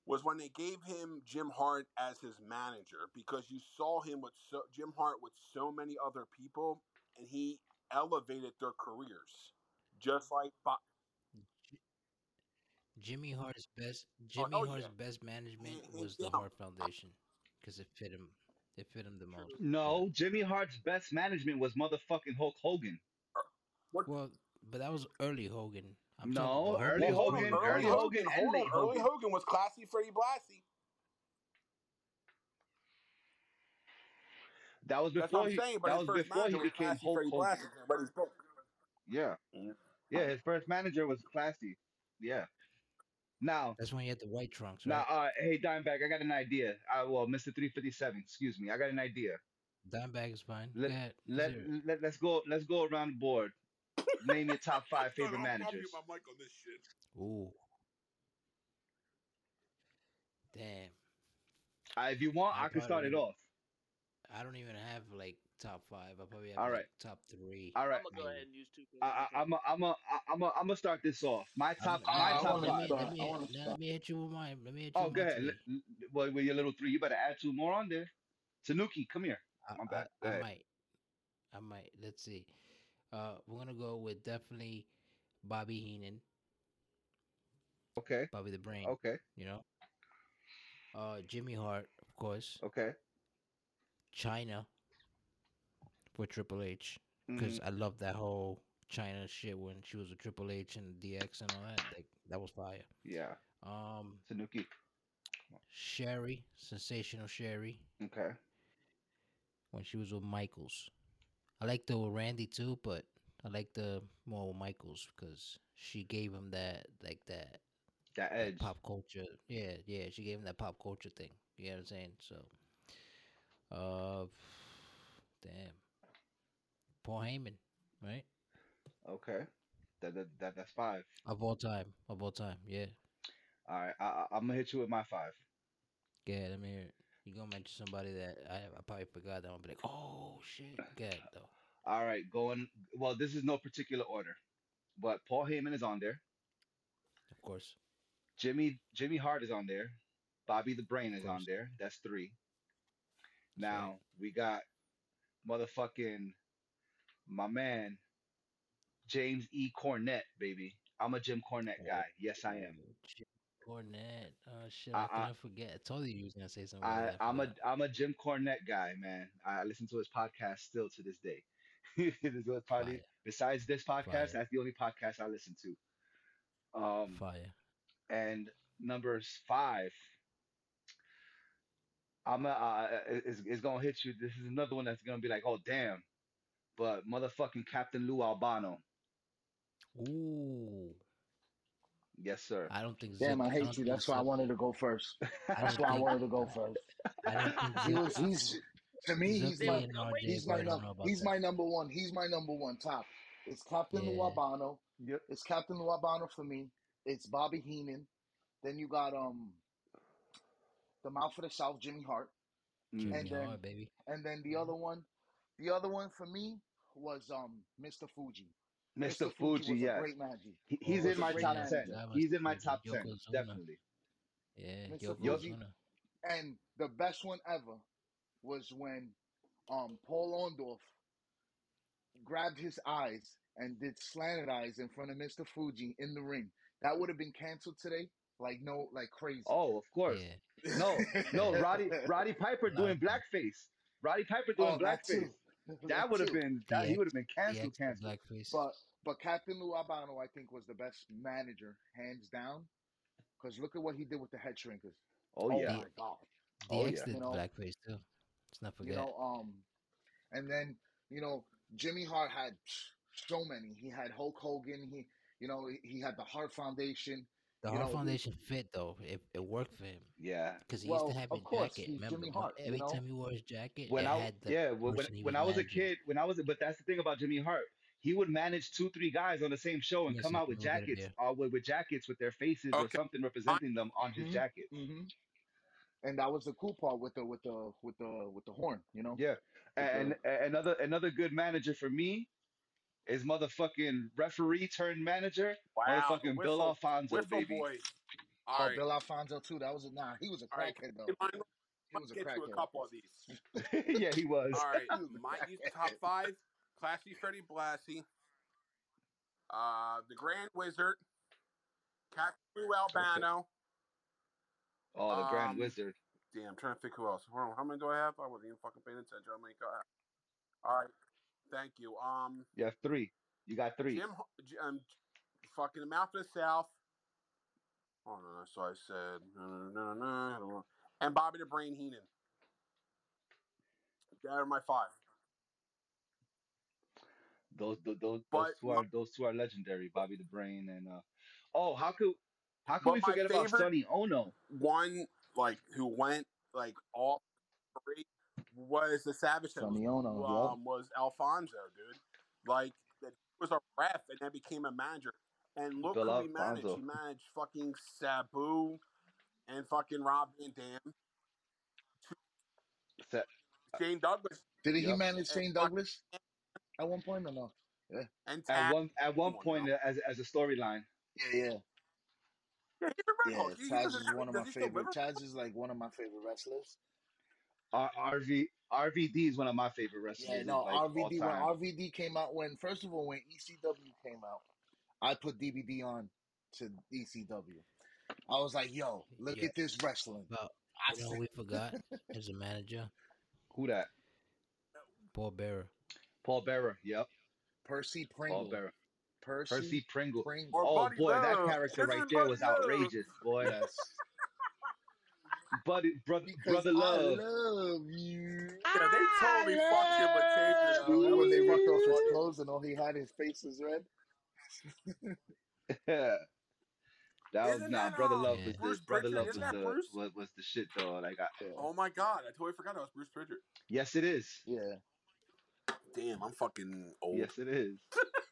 was when they gave him Jim Hart as his manager because you saw him with so Jim Hart with so many other people, and he elevated their careers, just like Bo- Jimmy Hart's best oh, Jimmy oh, Hart's yeah. best management was the. Hart Foundation because it fit him. It fit him the most. No, Jimmy Hart's best management was motherfucking Hulk Hogan. What? Well, but that was early Hogan. I'm No, talking early Well, hold Hogan- on, early Hogan and hold late early Hogan. Hogan was classy Freddie Blassie. That was That's before what I'm he, saying. But that his was first before he manager was became classy Hulk Hogan. Blassie. But he's broke. Yeah, yeah. His first manager was classy. Yeah. Now, That's when you had the white trunks, now, right? uh, hey Dimebag, I got an idea. Uh, well, Mr. 357, excuse me. I got an idea. Dimebag is fine. Let Go ahead. let, Let's let let's go let's go around the board. Name your top [laughs] five favorite I'll- I'll managers. my mic on this shit. Ooh. Damn. Uh, if you want, I I can start it off. I don't even have like top five. I probably have All like, top three. All right. I'm gonna go ahead and use two. I, I, I'm a, I'm a, I'm a, I'm gonna start this off. My top, I'm- my I top wanna five. let, me, start. let, me, let me hit you with mine. Let me hit you Oh, go ahead. three. Well, with your little three, you better add two more on there. Tanuki, come here. I, My bad. I, Go I might. I might. Let's see. Uh, we're gonna go with definitely Bobby Heenan, Okay, Bobby the Brain. okay, You know. Uh, Jimmy Hart, of course. okay. Chyna for Triple H because I love that whole Chyna shit when she was a Triple H and DX and all that. Like that was fire. Yeah, Um, Tanuki. Sherri, sensational Sherri Okay. when she was with Michaels. I like the with Randy too, but I like the more with Michaels because she gave him that like that, That that edge. pop culture. Yeah, yeah, she gave him that pop culture thing. You know what I'm saying? So, uh, damn, Paul Heyman, right? Okay. That, that, that that's five. Of all time, of all time, yeah. All right. I, I, I'm gonna hit you with my five. Yeah, let me hear it. You gonna mention somebody that I, I probably forgot that I'm gonna be like, oh shit, good though. [laughs] All right. Going. Well, this is no particular order, but Paul Heyman is on there. Of course. Jimmy Jimmy Hart is on there. Bobby the Brain is on there. That's three. Right. Now we got motherfucking my man James E. Cornette, baby. I'm a Jim Cornette guy. Yes, I am. J- Cornette. Oh shit! I- How can I- I forget? I told you you was gonna say something. I, I'm, a forgot. I'm a Jim Cornette guy, man. I listen to his podcast still to this day. it is what probably Fire. besides this podcast, Fire. that's the only podcast I listen to. Um, Fire. and number five. I'm a, uh, it's, it's gonna hit you. This is another one that's gonna be like, oh damn, but motherfucking Captain Lou Albano, Ooh. yes sir. I don't think. Damn, Zook- I don't hate you. That's why I wanted to go first. [laughs] That's why I wanted to go first. [laughs] I don't think He was he's to me he's my RJ he's my don't num- he's that. my number one. He's my number one top. It's Captain Lou Yeah. Albano. Yep. It's Captain Lou Albano for me. It's Bobby Heenan. Then you got um the Mouth of the South, Jimmy Hart. Jimmy And then- Hart, baby. And then the other one, the other one for me was um Mr. Fuji. Mr. Fuji Fuji, was yes. a great magic. He, he's was in a my great top manager. ten. That was He's in my top ten, definitely. Yeah, Mr. Yo- And the best one ever was when um Paul Orndorff grabbed his eyes and did slanted eyes in front of Mr. Fuji in the ring. That would have been canceled today, like no, like crazy. Oh, of course. Yeah. No, no, Roddy [laughs] Roddy Piper doing blackface. Roddy Piper doing Oh, that blackface. Too. That would have been that he would have been canceled, canceled. blackface. But but Captain Lou Albano, I think, was the best manager, hands down. Because look at what he did with the head shrinkers. Oh yeah. my god. oh, yeah. did You know, blackface too. Let's not forget. You know, um, and then you know Jimmy Hart had so many. He had Hulk Hogan. He, you know, he, he had the Hart Foundation. The you Hart know, Foundation fit though. It, it worked for him Yeah. because he Well, used to have of his course, jacket. Remember, Jimmy Mo- Hart, you every know? time he wore his jacket, When it I had the yeah, when when, person when I was a kid, when I was but that's the thing about Jimmy Hart. He would manage two, three guys on the same show and Yes, come he out with will it jackets, there. uh, with, with jackets with their faces or something representing them on his Mhm. jacket. hmm And that was the cool part with the with the with the with the horn. You know. Yeah, With and, the- and another another good manager for me is motherfucking referee turned manager, Wow. motherfucking Bill Whistle- Alfonso, Whistle baby. boy. All Oh, right. Bill Alfonso too. That was a nah. He was a All right. crackhead though. Get mine- He was a get to a crackhead. couple of these. [laughs] yeah, he was. All right, [laughs] He was a my these crackhead. top five: Classy Freddie Blassie, uh, the Grand Wizard, Captain Albano. Oh, the Grand Um, Wizard. Damn, I'm trying to think who else. Hold on, how many do I have? I wasn't even fucking paying attention. How many do I have? All right, thank you. Um, You have three. You got three. Jim, um, fucking the Mouth of the South. Oh no, so I said no, no, no, and Bobby the Brain Heenan. That are my five. Those those those, those two are those two are legendary. Bobby the Brain and uh oh how could how could we forget about Sonny Onoo? one like who went like all three was the Savage Head, Sonny Onoo, who, yup. um, was Alfonso, dude. Like that he was a ref and then became a manager. And look Bill who he managed. He managed fucking Sabu and fucking Rob Van Dam. Sa- Shane Douglas Did he Yep. manage Shane fuck- Douglas at one point or no? Yeah. And At one at one Come on point now. as as a storyline. Yeah, yeah. Yeah, he's a Yeah, Hulk. He- he Taz is one of my he still favorite. Taz is like one of my favorite wrestlers. R- RV RVD is one of my favorite wrestlers. Yeah, no, like, RVD when. RVD came out when first of all when ECW came out, I put DVD on to ECW. I was like, yo, look Yeah. at this wrestling. But I you know we forgot as a manager? Who that? Paul Bearer. Paul Bearer. Yep. Percy Paul Pringle. Bearer. Percy, Percy Pringle. Pringle. Oh Buddy boy, that character This right there was outrageous, boy. [laughs] Yes. Buddy, brother, Because brother I love. love you. Yeah, they totally fucked him with Taker. though. That Remember when was they ripped off his funny. clothes and all he had his face was red? Yeah. [laughs] That was Isn't nah. that, Brother um, Love Yeah. was the brother Pritchard? Love was Isn't that the Bruce? was, was the shit though. Like I, Yeah. Oh my god, I totally forgot that was Bruce Pritchard. yes, it is. Yeah. Damn, I'm fucking old. Yes, it is. [laughs]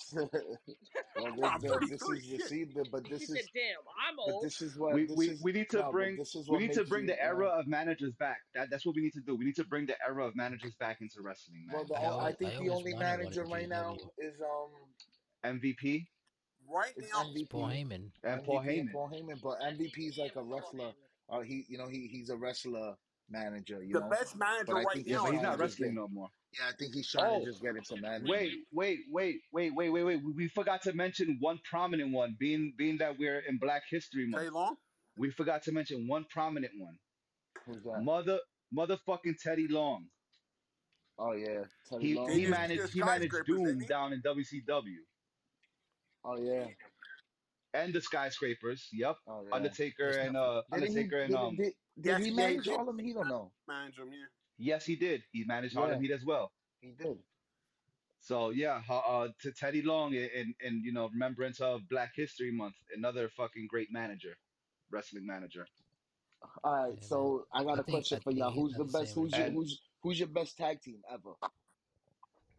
[laughs] [laughs] well, I'm this, uh, this 33, is the shit. see, the- but He this said, is "Damn, I'm but old." this is what We, this we, is. we need to no, but bring this is we what need to makes bring you, the era know, of managers back. That that's what we need to do. We need to bring the era of managers back into wrestling, man. Well, the, I I, always- think I the always only wanted one manager right now GW. is um MVP Right it's now, MVP. Paul Heyman. and Paul MVP Heyman. and Paul Heyman, but MVP is like a wrestler. Uh, he, you know, he he's a wrestler manager. You the know, best manager But I right think now but is he's not managers wrestling get- no more. Yeah, I think he's trying Oh, to just get into management. wait, wait, wait, wait, wait, wait, wait. We we forgot to mention one prominent one. Being being that we're in Black History Teddy Month, Long. we forgot to mention one prominent one. Who's that? Mother motherfucking Teddy Long. Oh yeah, Teddy He Long. he He just managed did he managed skyscrapers, didn't Doom he? down in WCW Oh yeah, and the skyscrapers. Yep. oh yeah. Undertaker Let's and not uh Didn't he? Undertaker and Did, um did, did Yes, he yeah, he manage did. all of them? He don't know. Manage him, yeah. Yes he did. He managed Harlem Yeah, Heat as well. he did. So yeah, ho- uh, to Teddy Long in, in in you know remembrance of Black History Month, another fucking great manager, wrestling manager. All right, Yeah, man. so I got I a think question I for y'all. he's Who's the not the best? same Who's your And who's who's your best tag team ever?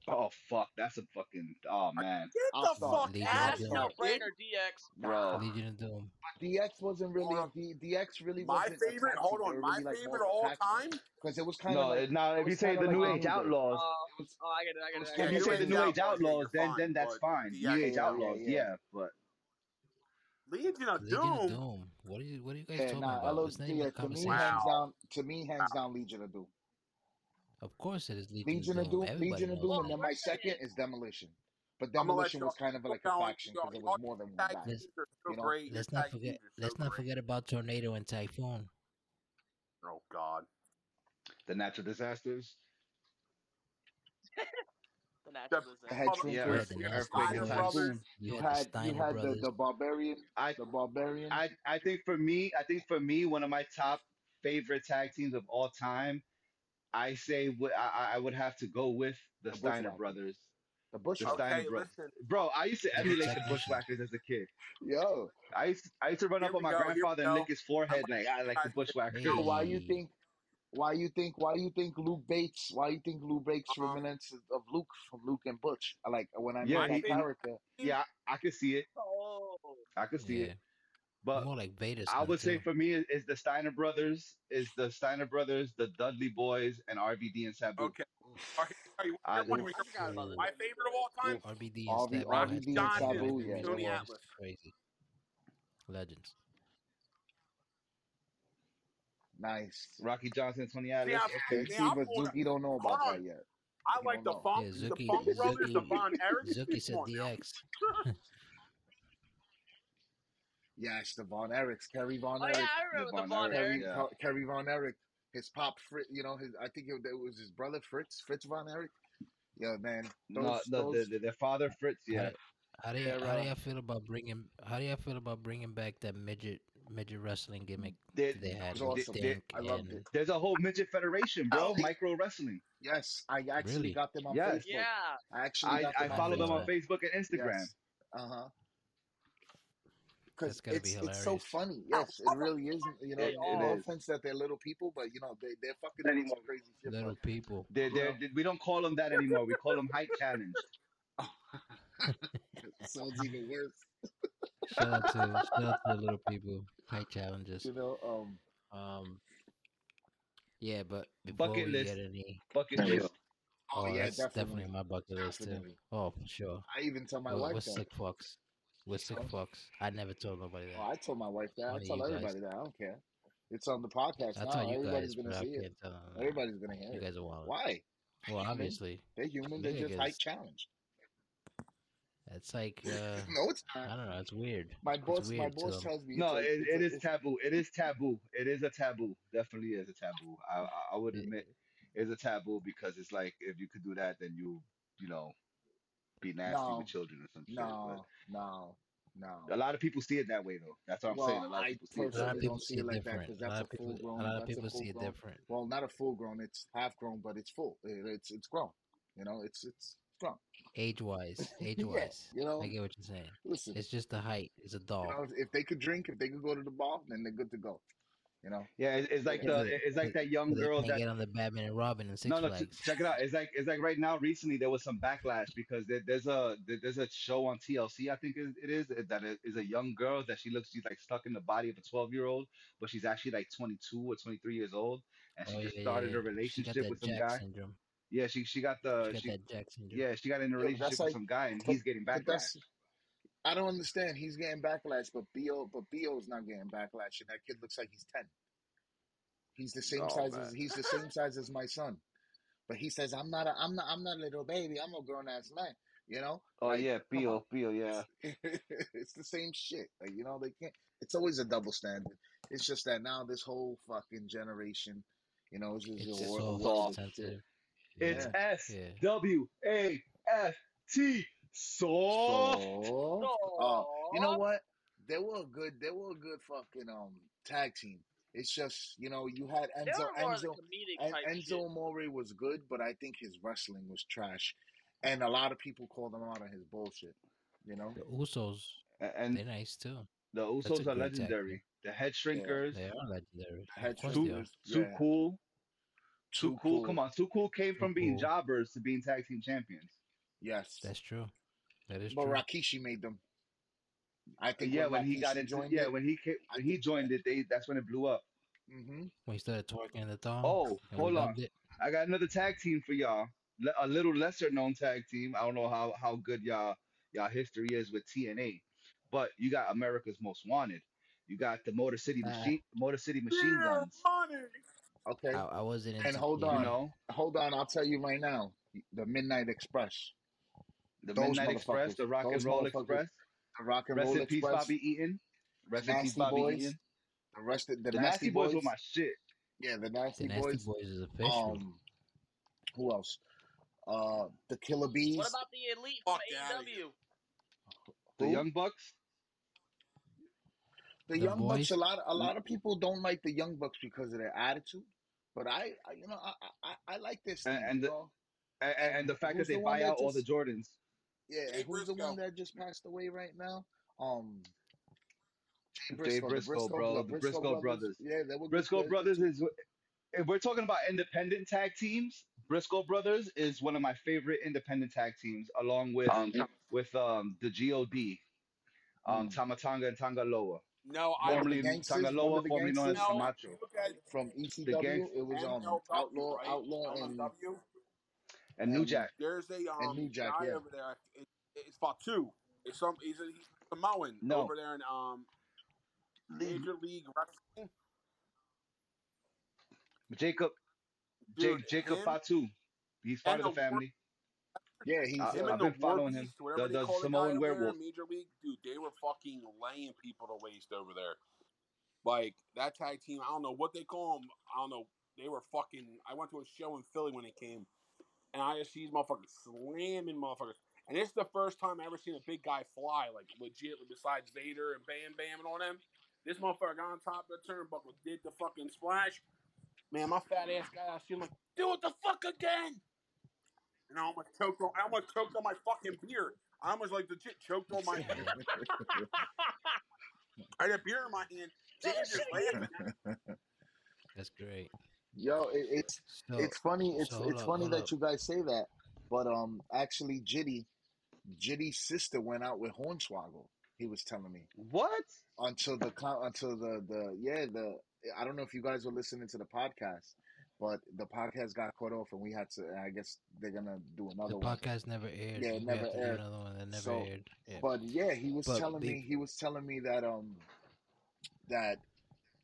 Oh fuck, that's a fucking oh man, Get I'll the start. fuck Legion out of here, No kid. brainer, DX. bro. Legion of Doom. DX wasn't really Hold on. DX really My wasn't favorite, tag hold on, my really like favorite of of all time. because it was kind of No, like now if you say the New Age Outlaws, Uh, It was, oh, I get it, I get it, if you say the New New Age Age Outlaws, yeah, Outlaws, you're then then that's fine. New Age yeah, no. yeah, Outlaws, yeah. yeah, but Legion of Legion of Doom. Doom. What are you What are you guys Yeah, talking nah, about? LO, It's not even yeah, to me conversation. hands down, to me hands down Legion of Doom. Of course, it is Legion, Legion of of Doom. Doom, Legion of knows Doom, and then my second is Demolition. But I'm gonna let Demolition was kind of like a faction because it was more than one tag guy. Let's teams are so You know, let's not forget. teams are so Let's not forget about Tornado and Typhoon. Oh God. the natural disasters. The [laughs] The natural the disaster. Headstrom mother, Yeah, had the earthquake, Nasty earthquake and Legion Steiner of Boys. typhoon. You You had the you had the the barbarian, I the barbarian, I I think for me, I think for me, one of my top favorite tag teams of all time, I say what I, I would have to go with the the Steiner Bushwhackers, brothers. the The Bushwhackers. Steiner Okay, brothers. listen. Bro, I used to emulate the. Bushwhackers as a kid. Yo, I used I used to run Here up on we my go. Here we grandfather and lick go. his I'm forehead like I like the guys Bushwhackers. so why you Hey, think? Why you think? Why you think Luke Bates? Why you think Luke Bates um reminiscence of Luke from Luke and Butch? I Like when I Yeah, mean my he, that he favorite character, yeah, I, I could see it. Oh. I could see yeah, it. But more like Vader's I would say too. for me is, is the Steiner brothers, is the Steiner brothers, the Dudley boys, and RVD and Sabu. Okay. oof, Are you I here one? Just I the My Ooh, favorite of all time, oof. RVD and RV, Sabu Rocky had and Johnson, Sabu, yeah, Tony Atlas. crazy legends. Nice. Rocky Johnson, Tony See, Atlas. I, Okay. see, See, I'm but. Zookie don't know about that yet. I like the know. Funk, Yeah, the Zookie, Funk brothers, the Zookie, Von Erichs. Zookie said on now. DX. Yes, the Von Erichs, Kerry Von Oh yeah, Erich, I The remember the Von Von Erich, Erich. Kerry yeah. Kerry Von Erich, his pop, Fritz, you know, his I think it, it was his brother Fritz, Fritz Von Erich. Yeah, man, No, those the, the, the their father Fritz, How yeah. do, how do you, they're how do uh, y'all feel about bringing how do y'all feel about bringing back that midget midget wrestling gimmick There, they had awesome. there, Stink I loved and it. there's a whole midget federation, bro. Micro wrestling. Yes, I actually really? got them on Yes, Facebook. Yeah. I actually I got I them I on follow didn't them on Facebook. Facebook and Instagram. Yes, uh huh. That's Because gotta be it's it's so funny. Yes, it really is. You know, It, it no is. offense that they're little people, but you know they they're fucking doing some crazy shit. But Little people. They're, you they're, we don't call them that anymore. We call them height challenged. [laughs] sounds even worse. Shout out to [laughs] shout out to the little people. Height challenges. You know, um, Um yeah, but before Bucket we list. get any Bucket list. oh, oh yeah, that's definitely, definitely my bucket list too. definitely. Oh for sure. I even tell my We're, wife we're that. sick fucks. We're sick fucks. I never told nobody Oh, that. I told my wife that. I Only tell you guys. everybody that. I don't care. It's on the podcast I now. you Everybody's guys, gonna see it. tell Everybody's gonna hear You it. You guys are wild. Why? Well, Human. obviously, They're human. They're just height niggas. challenged. It's like [laughs] uh, no, it's not. I don't know. It's weird. My boss, my weird to boss tells me No, a, it, it's it a, is it's taboo. It is taboo. It is a taboo. Definitely is a taboo. I I, I would It- admit it's a taboo because it's like if you could do that, then you you know be nasty no, with children or some shit. no, no, But a lot of people see it that way though. That's what I'm saying. A lot of people see it A lot of people don't see see it it like that different. because A lot that's a of people. full A lot of people see it grown. different. Well, not a full grown. It's half grown, but it's full. It, it's it's grown. You know, it's it's grown. Age wise, age [laughs] yeah, wise. you I get what you're saying. Listen, It's just the height. It's a you know, if they could drink, if they could go to the bar, then they're good to go. You know. Yeah, it's, it's like Yeah. the Cause it's like that young cause they girl can't that get on the Batman and Robin and Six no no Flags. check it out. It's like it's like right now recently there was some backlash because there, there's a there- there's a show on TLC I think it, it is that it is a young girl that she looks she's like stuck in the body of a 12 year old but she's actually like 22 or 23 years old and she Oh just yeah, started yeah. a She relationship with some Jack guy. syndrome. Yeah, she she got She the got she that Jack syndrome. yeah she got in a relationship that's with like, some guy and he's getting but backlash. That's I don't understand. He's getting backlash, but Bo but Bo's not getting backlash, and that kid looks like he's ten. He's the same Oh size man. as he's the same size as my son, but he says, "I'm not a, I'm not, I'm not a little baby. I'm a grown ass man." You know? Oh Like, yeah, come on. Pio, Pio, yeah. [laughs] it's the same shit. Like, you know, they can't. It's always a double standard. It's just that now this whole fucking generation, you know, it's just It's a so world. soft. sensitive. It's Yeah. S Yeah. W A F T. Soft. So, uh, you know what? They were a good. They were a good fucking um tag team. It's just you know you had Enzo were more of the Enzo En- Enzo shit. Amore was good, but I think his wrestling was trash, and a lot of people called him out on his bullshit. You know, The Usos, And they're nice too. the Usos are great tag legendary. The head shrinkers. They are legendary. Head Of Too, they are. too cool. Too Too cool. cool. Come on. Too cool came Too from being cool. jobbers to being tag team champions. yes, That's true. That is but true. Rikishi made them. I think Yeah, when he got Rikishi into joined yeah, it, when he came, I when he think- joined it, they that's when it blew up. hmm When he started twerking in the thong. Oh, and we hold on. loved it. I got another tag team for y'all. Le- A little lesser known tag team. I don't know how how good y'all y'all history is with TNA, but you got America's Most Wanted. You got the Motor City. Machine Motor City Machine Guns. money. Okay, I, I wasn't into And hold yeah. You on. know hold on. I'll tell you right now. The Midnight Express, the Those Midnight Express, the Rock and Roll. Express. the Rock and Rest Roll in peace, Express, Bobby Eaton. Rest in peace, Nasty Bobby Boys, Eaton. the rest of the, The Nasty, Nasty Boys Boys. were my shit. yeah, the Nasty, The Nasty Boys. Boys is official. Um, who else? Uh, the Killer Bees. What about the elite from Fuck outta. AEW? The Who? Young Bucks. the, The Young Bucks? Boys? A lot. A lot of people don't like the Young Bucks because of their attitude. But I, I you know, I, I, I like this And- team. and the- you? And, and, and the fact Who's that they the one buy that out all the just- Jordans. Yeah, Jay and who's the one that just passed away right now? Um, Jay Jay the Briscoe, bro, bro- the Briscoe brothers. Yeah, they were good Briscoe players Brothers is if we're talking about independent tag teams, Briscoe Brothers is one of my favorite independent tag teams, along with with um the God, um Mm. Tama Tonga and Tangaloa, No, I formerly Gangsters, Tangaloa, the formerly known as Gangsters? no. Camacho, you Look at from ECW. gang- it was um MLW, Outlaw, right? Outlaw, and MLW. And New and- Jack. There's a um New Jack, guy yeah. over there. It, it's Fatu. It's some. He's a, he's a Samoan No. over there in um Major League Wrestling. Jacob, Dude, Jake, Jacob him, Fatu. He's part and of the the family. yeah, he's Uh, him uh, and I've been War following him. Beast, whatever The- they the call the Samoan over there in werewolf. Major League, dude, they were fucking laying people to waste over there. Like that tag team, I don't know what they call them. I don't know. They were fucking. I went to a show in Philly when they came, and I just see these motherfuckers slamming motherfuckers. And it's the first time I ever seen a big guy fly, like legit, besides Vader and Bam Bam and all them. This motherfucker got on top of the turnbuckle, did the fucking splash. Man, my fat ass guy, I see him like, do it the fuck again. And I almost choked on, I almost choked on my fucking beer. I almost like legit choked on my beer. [laughs] I had a beer in my hand. James just [laughs] laughing. That's great. Yo. It, it's So it's funny. It's so it's up, funny that up. you guys say that, but um, actually, Jitty, Jitty's sister went out with Hornswoggle. He was telling me What? until the co- until the the yeah the I don't know if you guys were listening to the podcast, but the podcast got cut off and we had to. I guess they're gonna do another the one. podcast never aired. Yeah, it never have to do aired. another one that never So, aired. Yeah. But yeah, he was But telling they- me he was telling me that um that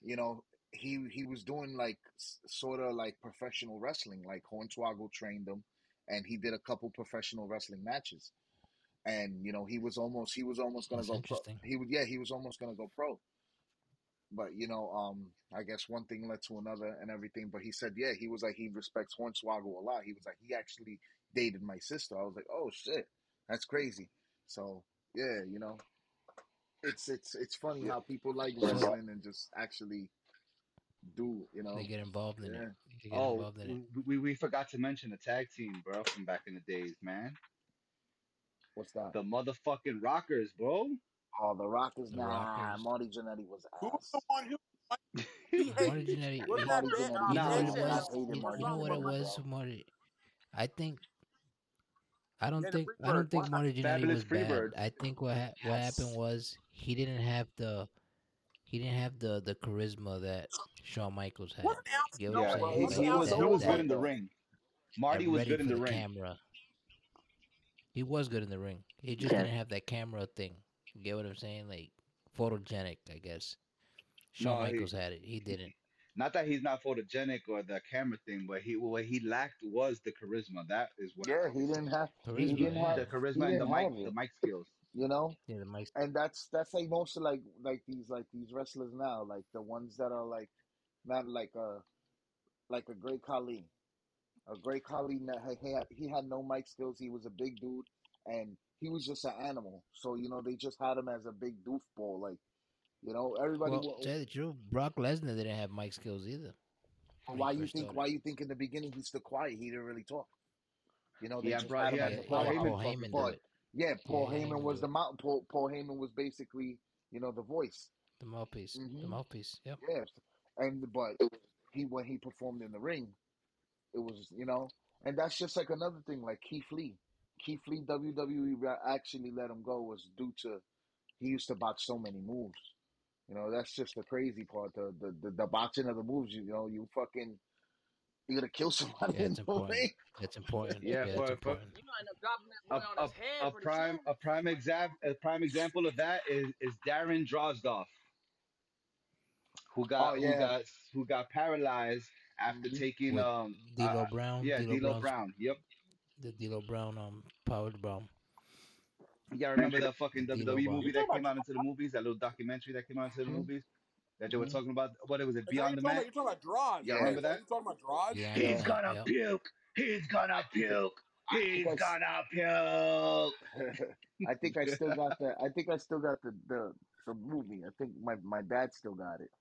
you know he he was doing like sort of like professional wrestling. Like Hornswoggle trained him, and he did a couple professional wrestling matches. And you know he was almost he was almost gonna That's go pro. He would yeah he was almost gonna go pro. But you know um I guess one thing led to another and everything. But he said yeah he was like he respects Hornswoggle a lot. He was like he actually dated my sister. I was like oh shit that's crazy. So yeah, you know, it's it's it's funny how people like wrestling and just actually do, you know. They get involved in Yeah. it. They get Oh, involved in it. we, we we forgot to mention the tag team, bro, from back in the days, man. What's that? The motherfucking Rockers, bro. oh, the Rockers. The Nah, Rockers. Marty Jannetty was Who's ass. the one who? [laughs] Marty Jannetty. What's you- Marty? Jannetty. You know what it was? You, Marty know what it was bro. Marty? I think. I don't Yeah, think I don't think Marty Jannetty Fabulous was bad. I think what ha- what Yes. happened was he didn't have the he didn't have the the charisma that Shawn Michaels had. Wasn't Al Get what Yeah, I'm saying? he, Wasn't he was he was that- good in the ring. Marty was good in the the ring. camera. He was good in the ring. He just Yeah. didn't have that camera thing. Get what I'm saying? Like photogenic, I guess. Shawn No, he- Michaels had it. He didn't. Not that he's not photogenic or the camera thing, but he what he lacked was the charisma. That is what Yeah, he didn't have he didn't have the he charisma and the didn't mic have the mic skills. You know, Yeah, the mic. and that's that's like most of like like these like these wrestlers now, like the ones that are like not like a like a Great Khali. A Great Khali, he had he had no mic skills. He was a big dude, and he was just an animal. So you know they just had him as a big doofball. Like you know everybody. Well, wa- tell the truth, Brock Lesnar didn't have mic skills either. why you think? started. Why you think in the beginning he's still quiet? He didn't really talk. You know they He had just Bro- had he him had as a Paul yeah, Heyman. Paul talking Heyman But did it. yeah, Paul Yeah, Heyman Heyman was the it. mouth. Paul, Paul Heyman was basically you know the voice. The mouthpiece. The hmm mouthpiece. Yep. Yes, and but he when he performed in the ring, it was you know, and that's just like another thing. Like Keith Lee, Keith Lee, WWE actually let him go was due to he used to box so many moves. You know, that's just the crazy part. The the the, the botching of the moves. You know, you fucking you're gonna kill [laughs] somebody Yeah, it's important. ring. That's important. Yeah, Yeah, that's for for important. You might end up dropping that a boy on a, his head a prime a prime example a prime example of that is is Darren Drozdov, who Oh got who got who got paralyzed after hmm taking With um uh, D'Lo Brown, yeah D'Lo D'Lo Brown. Yep. the D'Lo Brown, um, Powered Brown, Yeah, remember that [laughs] fucking D'Lo WWE Brown. movie that came out into the movies? That little documentary that came out into the hmm movies that they were hmm talking about. What it was? it? Beyond the talking Mat. You're talking about Droz, Yeah, Yeah. right? remember Is that that? you talking about Droz? Beyond the He's gonna Yep. puke. He's gonna [laughs] puke. He's I, s- gonna puke. [laughs] I think I still got the. I think I still got the the, the movie. I think my my dad still got it.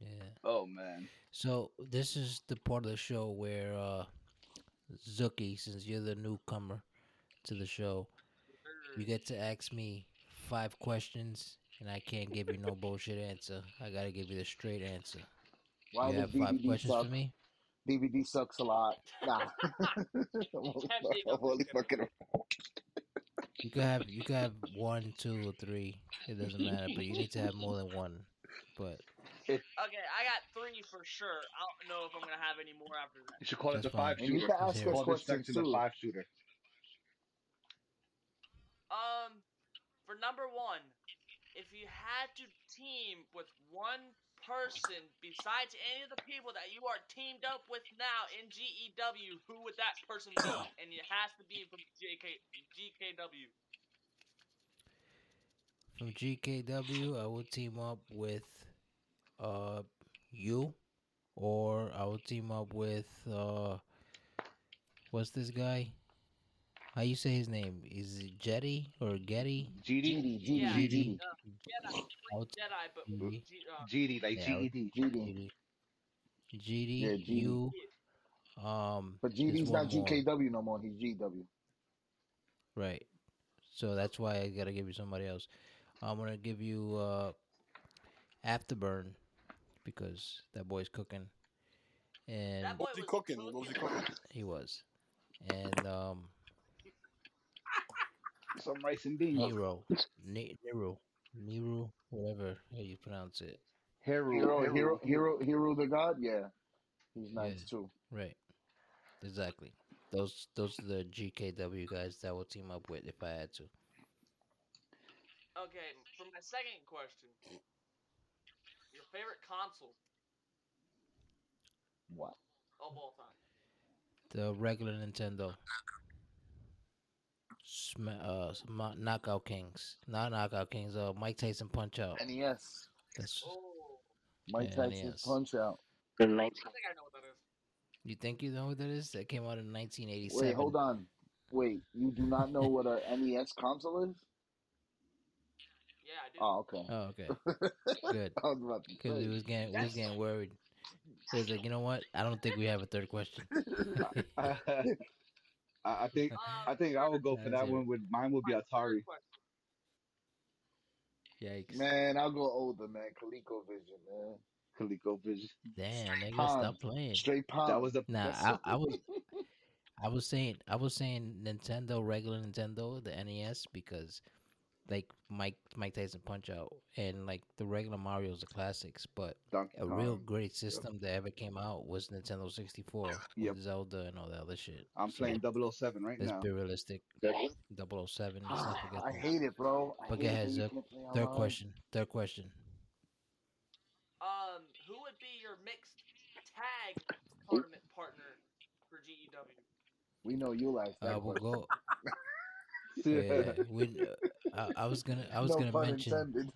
Yeah. Oh man. So this is the part of the show where uh Zookie, since you're the newcomer to the show, you get to ask me five questions and I can't give you no [laughs] bullshit answer. I gotta give you the straight answer. Why You have five DVD questions suck? for me? DVD sucks a lot. Nah. I'm Can't fuck- be I'm only enough. fucking. You could have you could have one, two, or three. It doesn't matter, but you need to have more than one. But Okay, I got three for sure. I don't know if I'm gonna have any more after that. you should call it that's the five fine. And you shooter. can ask hear us. Call this questions section the too. five shooter. Um, for number one, if you had to team with one person besides any of the people that you are teamed up with now in GEW, who would that person be? [coughs] And it has to be from JK GKW. from GKW, I will team up with uh you, or I will team up with uh what's this guy? How you say his name? Is it Jetty or Getty? GD, GD, Yeah, GD, GD. GD, uh, Jedi, I would, Jedi, but GD. G, uh, GD, like Yeah, I GED. GD. GD. GD, Yeah, GD. you, um, But there's GD's one not more. GKW no more. He's GW. Right. So that's why I gotta give you somebody else. I'm gonna give you uh Afterburn because that boy's cooking, and that boy What was he was cooking? What was he cooking? he was, and um Some rice and beans. Nero, Ne- Nero, Nero, whatever how you pronounce it. Hero, Hero, hero, hero, hero, hero, the god. Yeah, he's Yeah. nice too. Right. Exactly. Those those are the GKW guys that will team up with if I had to. Okay, for my second question, your favorite console What? of all time? The regular Nintendo. Sma- uh, Sma- Knockout Kings, not Knockout Kings. Uh, Mike Tyson Punch Out. NES. That's Oh, Mike Yeah, Tyson's NES. Punch Out. I think I know what that is. you think you know what that is? That came out in 1987. Wait, hold on. Wait, you do not know what a NES console is? Yeah, I do. Oh, okay. Oh, okay, good. [laughs] I was about to Because we say. was getting we was getting worried. He was like, you know what? I don't think we have a third question. [laughs] I, I think [laughs] Um, I think I will go for That's that it. one. With mine will be Atari. Yikes! Man, I'll go older, man. ColecoVision, man. ColecoVision. Damn, nigga, Palm. stop playing. Straight palm. That was the Nah, That's I. I was I was saying I was saying Nintendo, regular Nintendo, the NES, because like Mike Mike Tyson Punch Out and like the regular Mario's the classics, but Donkey a Kong. real great system that ever came out was Nintendo 64 Yep. with Zelda and all that other shit. I'm So, playing 007 right now. Let's now. be realistic. 007. Let's not forget I that. hate it, bro. I But hate go it ahead, when you Zook. can't play Third question. Third question. Um, who would be your mixed tag tournament partner for E GEW? We know you like that. Uh, we'll go. Yeah, [laughs] we, uh, I, I was gonna, I was no gonna mention, intended.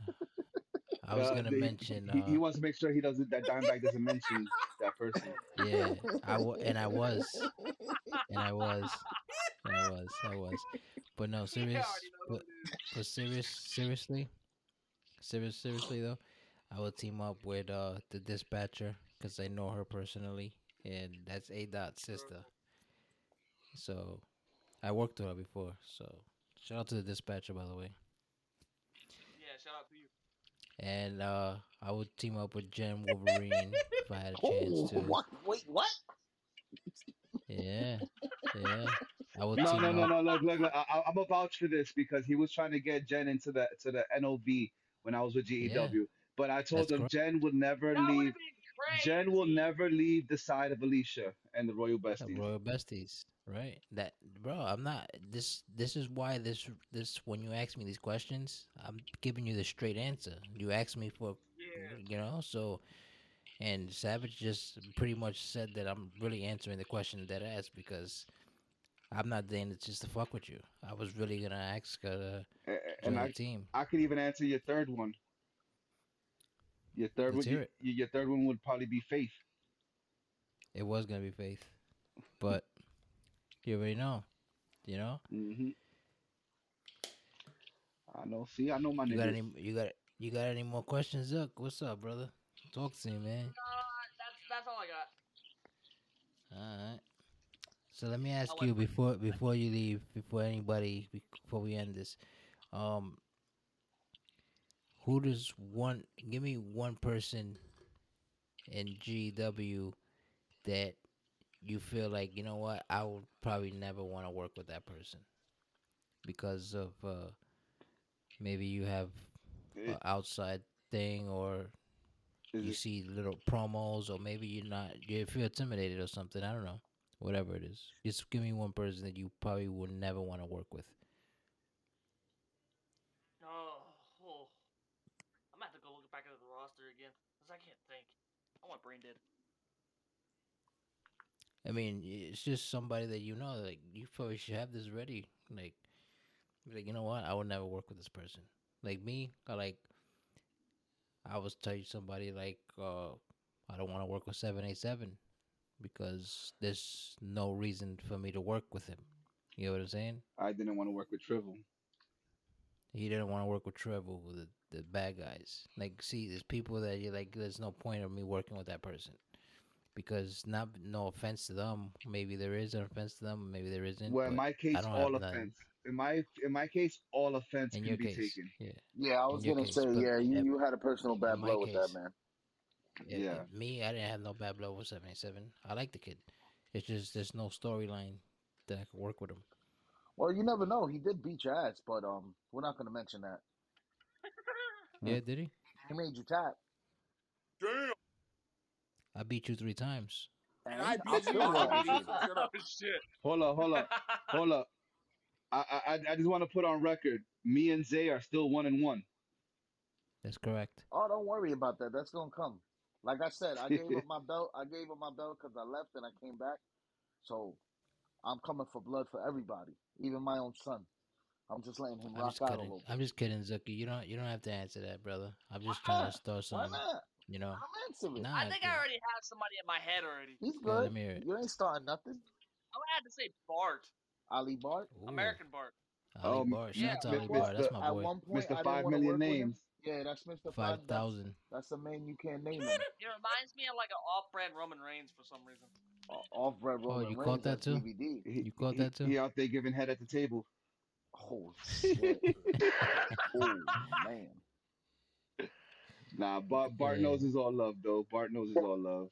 I was Uh, gonna he- mention. He, he Uh, wants to make sure he doesn't that Dimebag doesn't mention that person. yeah, I w- and I was, [laughs] and I was, and I was, I was, but no, serious, already know who but, but serious, seriously, serious, seriously though, I will team up with uh the dispatcher because I know her personally, and that's A Dot's sister. So, I worked with her before. So, shout out to the dispatcher, by the way. Yeah, shout out to you. And uh, I would team up with Jen Wolverine if I had a [laughs] Oh, chance to. what? Wait, what? Yeah, yeah. I would No, team no, no, up. no. Look, look, look. I, I- I'm a vouch for this because he was trying to get Jen into the to the NOB when I was with GEW. But I told That's him correct. Jen would never That would've leave. Been Jen will never leave the side of Alicia and the Royal Yeah, Besties. Royal Besties, right? That bro, I'm not. This this is why this this when you ask me these questions, I'm giving you the straight answer. You ask me for, Yeah. you know, so. And Savage just pretty much said that I'm really answering the question that I asked because I'm not doing it just to fuck with you. I was really gonna ask her to A- a- join And the I, team. I could even answer your third one. Your third Let's one, hear your, your third one would probably be Faith. It was gonna be Faith, but [laughs] you already know, you know. hmm I know. See, I know my You got any? You got you got any more questions, Zuck? What's up, brother? Talk to me, man. Uh, that's that's all I got. All right. So let me ask you before before you leave, before anybody, before we end this, um, who does one? Give me one person in GW that you feel like you know what I would probably never want to work with that person because of uh, maybe you have an outside thing or you see little promos or maybe you're not you feel intimidated or something i don't know whatever it is just give me one person that you probably would never want to work with Oh, oh. I'm gonna have to go look back at the roster again because I can't think. I brain dead. i mean it's just somebody that you know like you probably should have this ready like like you know what i would never work with this person like me i like i was telling somebody like uh i don't want to work with 787 because there's no reason for me to work with him you know what i'm saying I didn't want to work with Trivel. He didn't want to work with Trivel. the, the bad guys. Like, see, there's people that you're like, there's no point of me working with that person because not no offense to them. Maybe there is an offense to them. Maybe there isn't. Well, in my case, all have none. offense. In my in my case, all offense in can your be case, taken. yeah, Yeah, I was your gonna case, say, yeah, you, you had a personal bad in my blow with that man. yeah. Yeah. Me, I didn't have no bad blow with seventy seven. I like the kid. It's just there's no storyline that I could work with him. Well, you never know. He did beat your ass, but um, we're not gonna mention that. Yeah, did he? He made you tap. Damn. I beat you three times. And I beat you. I beat beat you. you. Shut up. shit. Hold up, hold up, hold up. I I I- I just want to put on record. Me and Zae are still one and one. That's correct. Oh, don't worry about that. That's gonna come. Like I said, I [laughs] gave up my belt. I gave up my belt because I left and I came back. So I'm coming for blood for everybody, even my own son. I'm just letting him I'm rock just out a kidding. little. I'm just kidding, Zookie. You don't you don't have to answer that, brother. I'm just Why trying not? to start Why something. not? You know. I'm answering. Nah, I think dude. I already have somebody in my head already. He's Yeah, good. let me hear it. You ain't starting nothing. Oh, I'm gonna have to say Bart, Ali Bart. Ooh, American Bart. Ali um, Oh, Bar. yeah, Shout out to Ali Bar. That's my boy. At boy. one point, Mr. I didn't wanna work with names. Yeah, that's Mr. Five Five. That's, thousand. that's a man you can't name him. [laughs] It reminds me of like an off-brand Roman Reigns for some reason. Off red Oh, you Reigns. caught that too? DVD. He, You caught that too? He out there giving head at the table. Oh shit. oh man. Nah, Bart, Bart Yeah. knows it's all love though. Bart knows it's all love.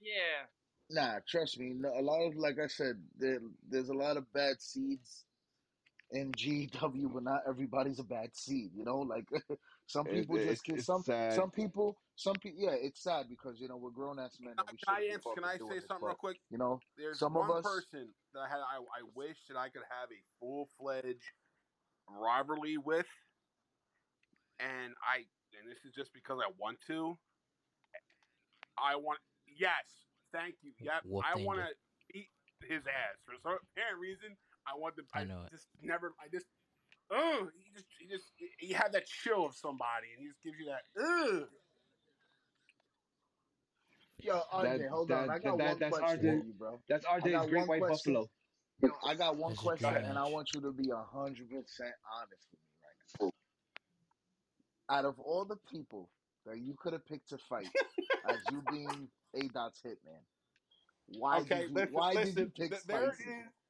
Yeah. Nah, trust me. no- A lot of, like I said, there, there's a lot of bad seeds in GW, but not everybody's a bad seed. You know, like [laughs] some It- people it- just get it's some. sad. Some people, some people. Yeah, it's sad because you know we're grown ass men. Can And we I, shouldn't be answer, can fucking I doing say this, something real but, quick? You know, There's Some one of us- person that I had. I, I wish that I could have a full fledged rivalry with, and I. And this is just because I want to. I want yes, Thank you. Yep. Wolf I Danger. want to beat his ass for some apparent reason. I want to. I I, know it. just never. I just. Oh, he just, he just, he had that chill of somebody, and he just gives you that. Ugh. Yo, RJ, That- hold that- on. I got that- one that's question RJ. for you, bro. That's I RJ's got Great White question. Buffalo. Yo, I got one This is a question, and I want you to be hundred percent honest with me right now. Out of all the people that you could have picked to fight, as you being A Dot's hitman, why okay, did you listen, why listen. did you pick th- there Spicy? is.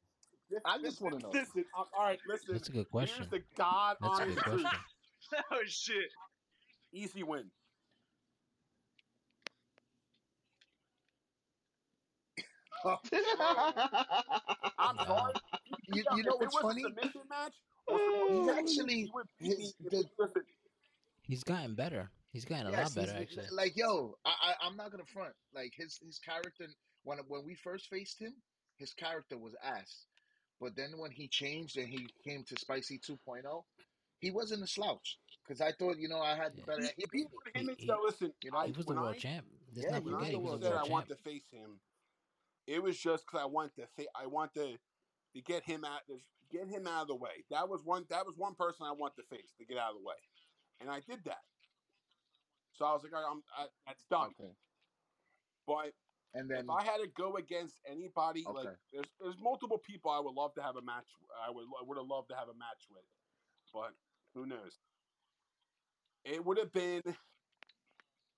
This, I just wanna know. Listen, all right, listen. That's a good question. Here's the God That's a honest good truth. question. [laughs] oh shit. Easy win. [laughs] I'm Nah. sorry. You, you know what's funny? submission match, or He's someone- actually he would beat his if- the listen, He's gotten better. He's gotten a Yes, lot better, he's- actually. Like, yo, I, I, I'm not gonna front. Like his his character when when we first faced him, his character was ass. But then when he changed and he came to Spicy 2.0, he wasn't a slouch. Because I thought, you know, I had Yeah. better. he, He if he put him in, He- so listen, you know, I, He was the world I, champ. Let's Yeah, not when I forget the he was world the said world I champ. want to face him, it was just because I want to fa- I want to to get him out to get him out of the way. That was one that was one person I want to face to get out of the way, and I did that. So I was like, all right, I'm I, that's done. Okay. But And then if I had to go against anybody, like there's there's multiple people I would love to have a match. I would I would have loved to have a match with, but who knows? It would have been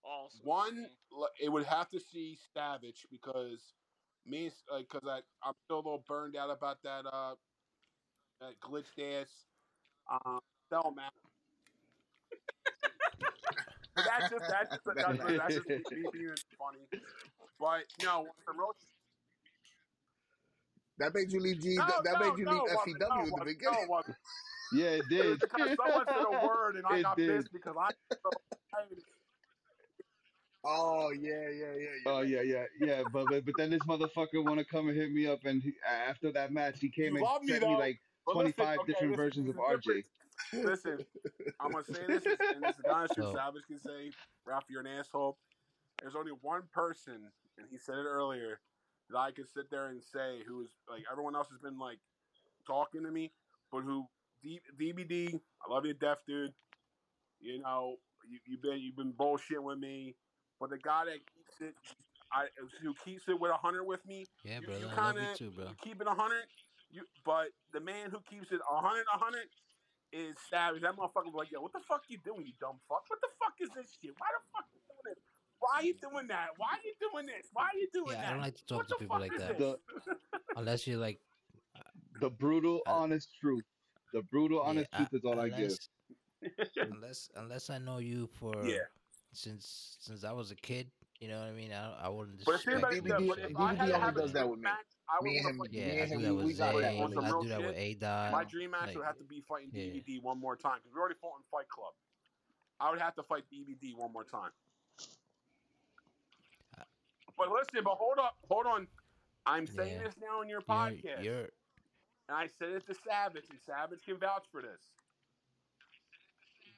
Awesome. one. It would have to see Savage because me, because I I'm still a little burned out about that uh that glitched ass um cell match. [laughs] That's just that's just [laughs] that's, that's just me [laughs] being funny. But no, the real that made you leave G. No, that no, made you no, leave it wasn't. FEW No, in the wasn't. beginning. No, wasn't. [laughs] yeah, it It did. because someone said a word and I [laughs] It got did. pissed because I. Oh yeah, yeah, yeah. you're Oh yeah, yeah, yeah. But but, but then this motherfucker want to come and hit me up, and he, after that match, he came You and love me, sent me though. like But listen, 25 okay, different listen, versions this of is different. RJ. Listen, I'm gonna say this, and this is honest truth. So- Savage can say, Ralph, you're an asshole. There's only one person, and he said it earlier, that I could sit there and say who is like everyone else has been like talking to me, but who D- DVD, I love you, deaf dude. You know, you, you've been you've been bullshit with me, but the guy that keeps it, I who keeps it with a hundred with me, Yeah, you- brother. you I love you too, bro. you keep it a hundred. You, but the man who keeps it a hundred, a hundred is savage. That motherfucker was like, yo, what the fuck you doing, you dumb fuck? What the fuck is this shit? Why the fuck you are you doing that? Why are you doing this? Why are you doing Yeah, that? I don't like to talk what to people like that. this? Unless you're like, The brutal, Uh, honest truth. The brutal, yeah, honest I- truth is all I give. unless, [laughs] unless unless I know you for Yeah. since since I was a kid. You know what I mean? I I wouldn't But if disrespect anybody, you. DVD but shit. if I had to have a does that dream with me. match, I would Me and him- fight. Yeah, me I and do that we- with we got Zae. that I real do that with shit. A Dot. My dream match like- would have to be fighting yeah. DVD one more time because we already fought in Fight Club. I would have to fight DVD one more time. But listen, but hold up, hold on. I'm saying Yeah. this now in your You're, podcast. you're And I said it to Savage, and Savage can vouch for this.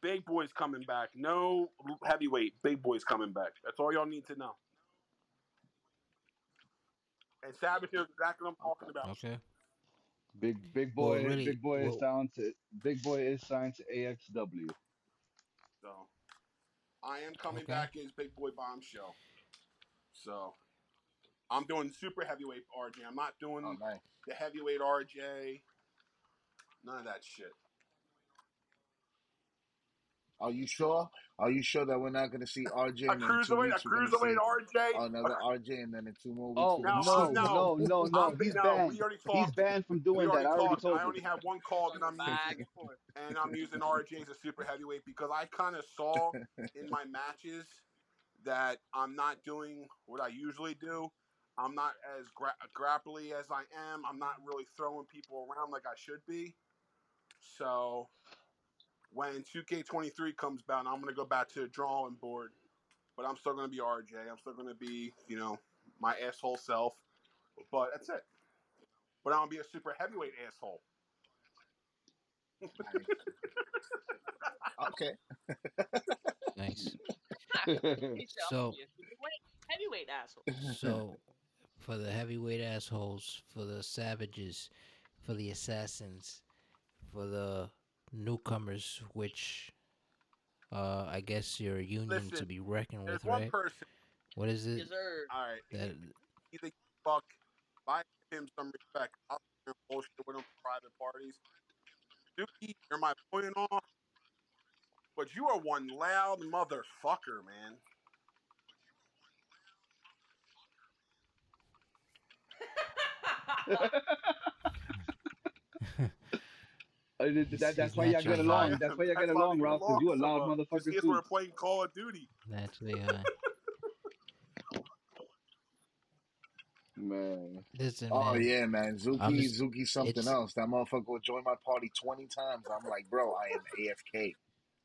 Big boys coming back. No heavyweight. Big boys coming back. That's all y'all need to know. And Savage knows exactly what I'm talking about. okay. Big big Well, boy, really, big boy is well- signed to Big boy is signed to AXW. So I am coming Okay. back as Big Boy Bombshell. So I'm doing super heavyweight RJ. I'm not doing Oh, nice. the heavyweight RJ. None of that shit. Are you sure? Are you sure that we're not going to see RJ A in two cruiserweight, a weeks? We're gonna cruiserweight see RJ. another RJ, and then in two more weeks. Oh we're No, gonna no, see- no, no, no, I'm- He's no, banned. we already He's talked. banned from We doing that. already I already talked. told I him. only have one call that I'm [laughs] using, and I'm using RJ as a super heavyweight because I kind of saw [laughs] in my matches that I'm not doing what I usually do. I'm not as gra- grapply as I am. I'm not really throwing people around like I should be. So when 2K23 comes about, I'm going to go back to the drawing board. But I'm still going to be RJ. I'm still going to be, you know, my asshole self. But that's it. But I'm going to be a super heavyweight asshole. [laughs] okay. Nice. [laughs] He said, So- "I'll be a heavyweight- heavyweight asshole. So for the heavyweight assholes, for the savages, for the assassins, for the newcomers, which uh, I guess you're a union to be reckoned with, one right? person. What is it? Yes, sir. All right. That Either fuck, buy him some respect. I'll sit here and bullshit with him private parties. Dookie, you're my point off. But you are one loud motherfucker, man. Uh, th- He's- that, that's why y'all get along. That's why y'all get along, Ralph. Because you a along so loud motherfucker Because too. we're playing Call of Duty. naturally high. [laughs] Man. Listen, Oh man. yeah, man. Zookie, just- Zookie, something else. That motherfucker will join my party twenty times. I'm like, bro, I am AFK.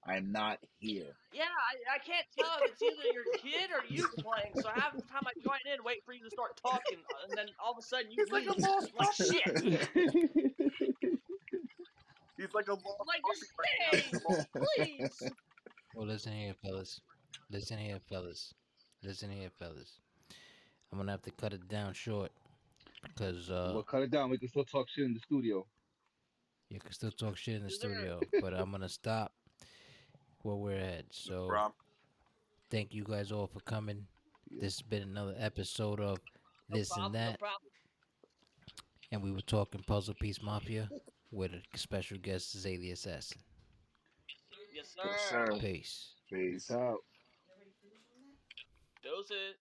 I am not here. Yeah, I, I can't tell if it's either your kid or you playing. So half the time I join in, wait for you to start talking, and then all of a sudden you He's like a lost like shit. [laughs] He's like a lost like, puppy just right now. stay, please. Well, listen here, fellas. Listen here, fellas. Listen here, fellas. I'm gonna have to cut it down short because uh, well, cut it down. We can still talk shit in the studio. you can still talk shit in the studio, but I'm gonna stop where we're at. So Rob. thank you guys all for coming. This has been another episode of No this problem, and that, problem. and we were talking Puzzle Piece Mafia with a special guest, Zae the Assassin. Yes, sir. Yes, sir. Peace. Peace. Peace out. Doses.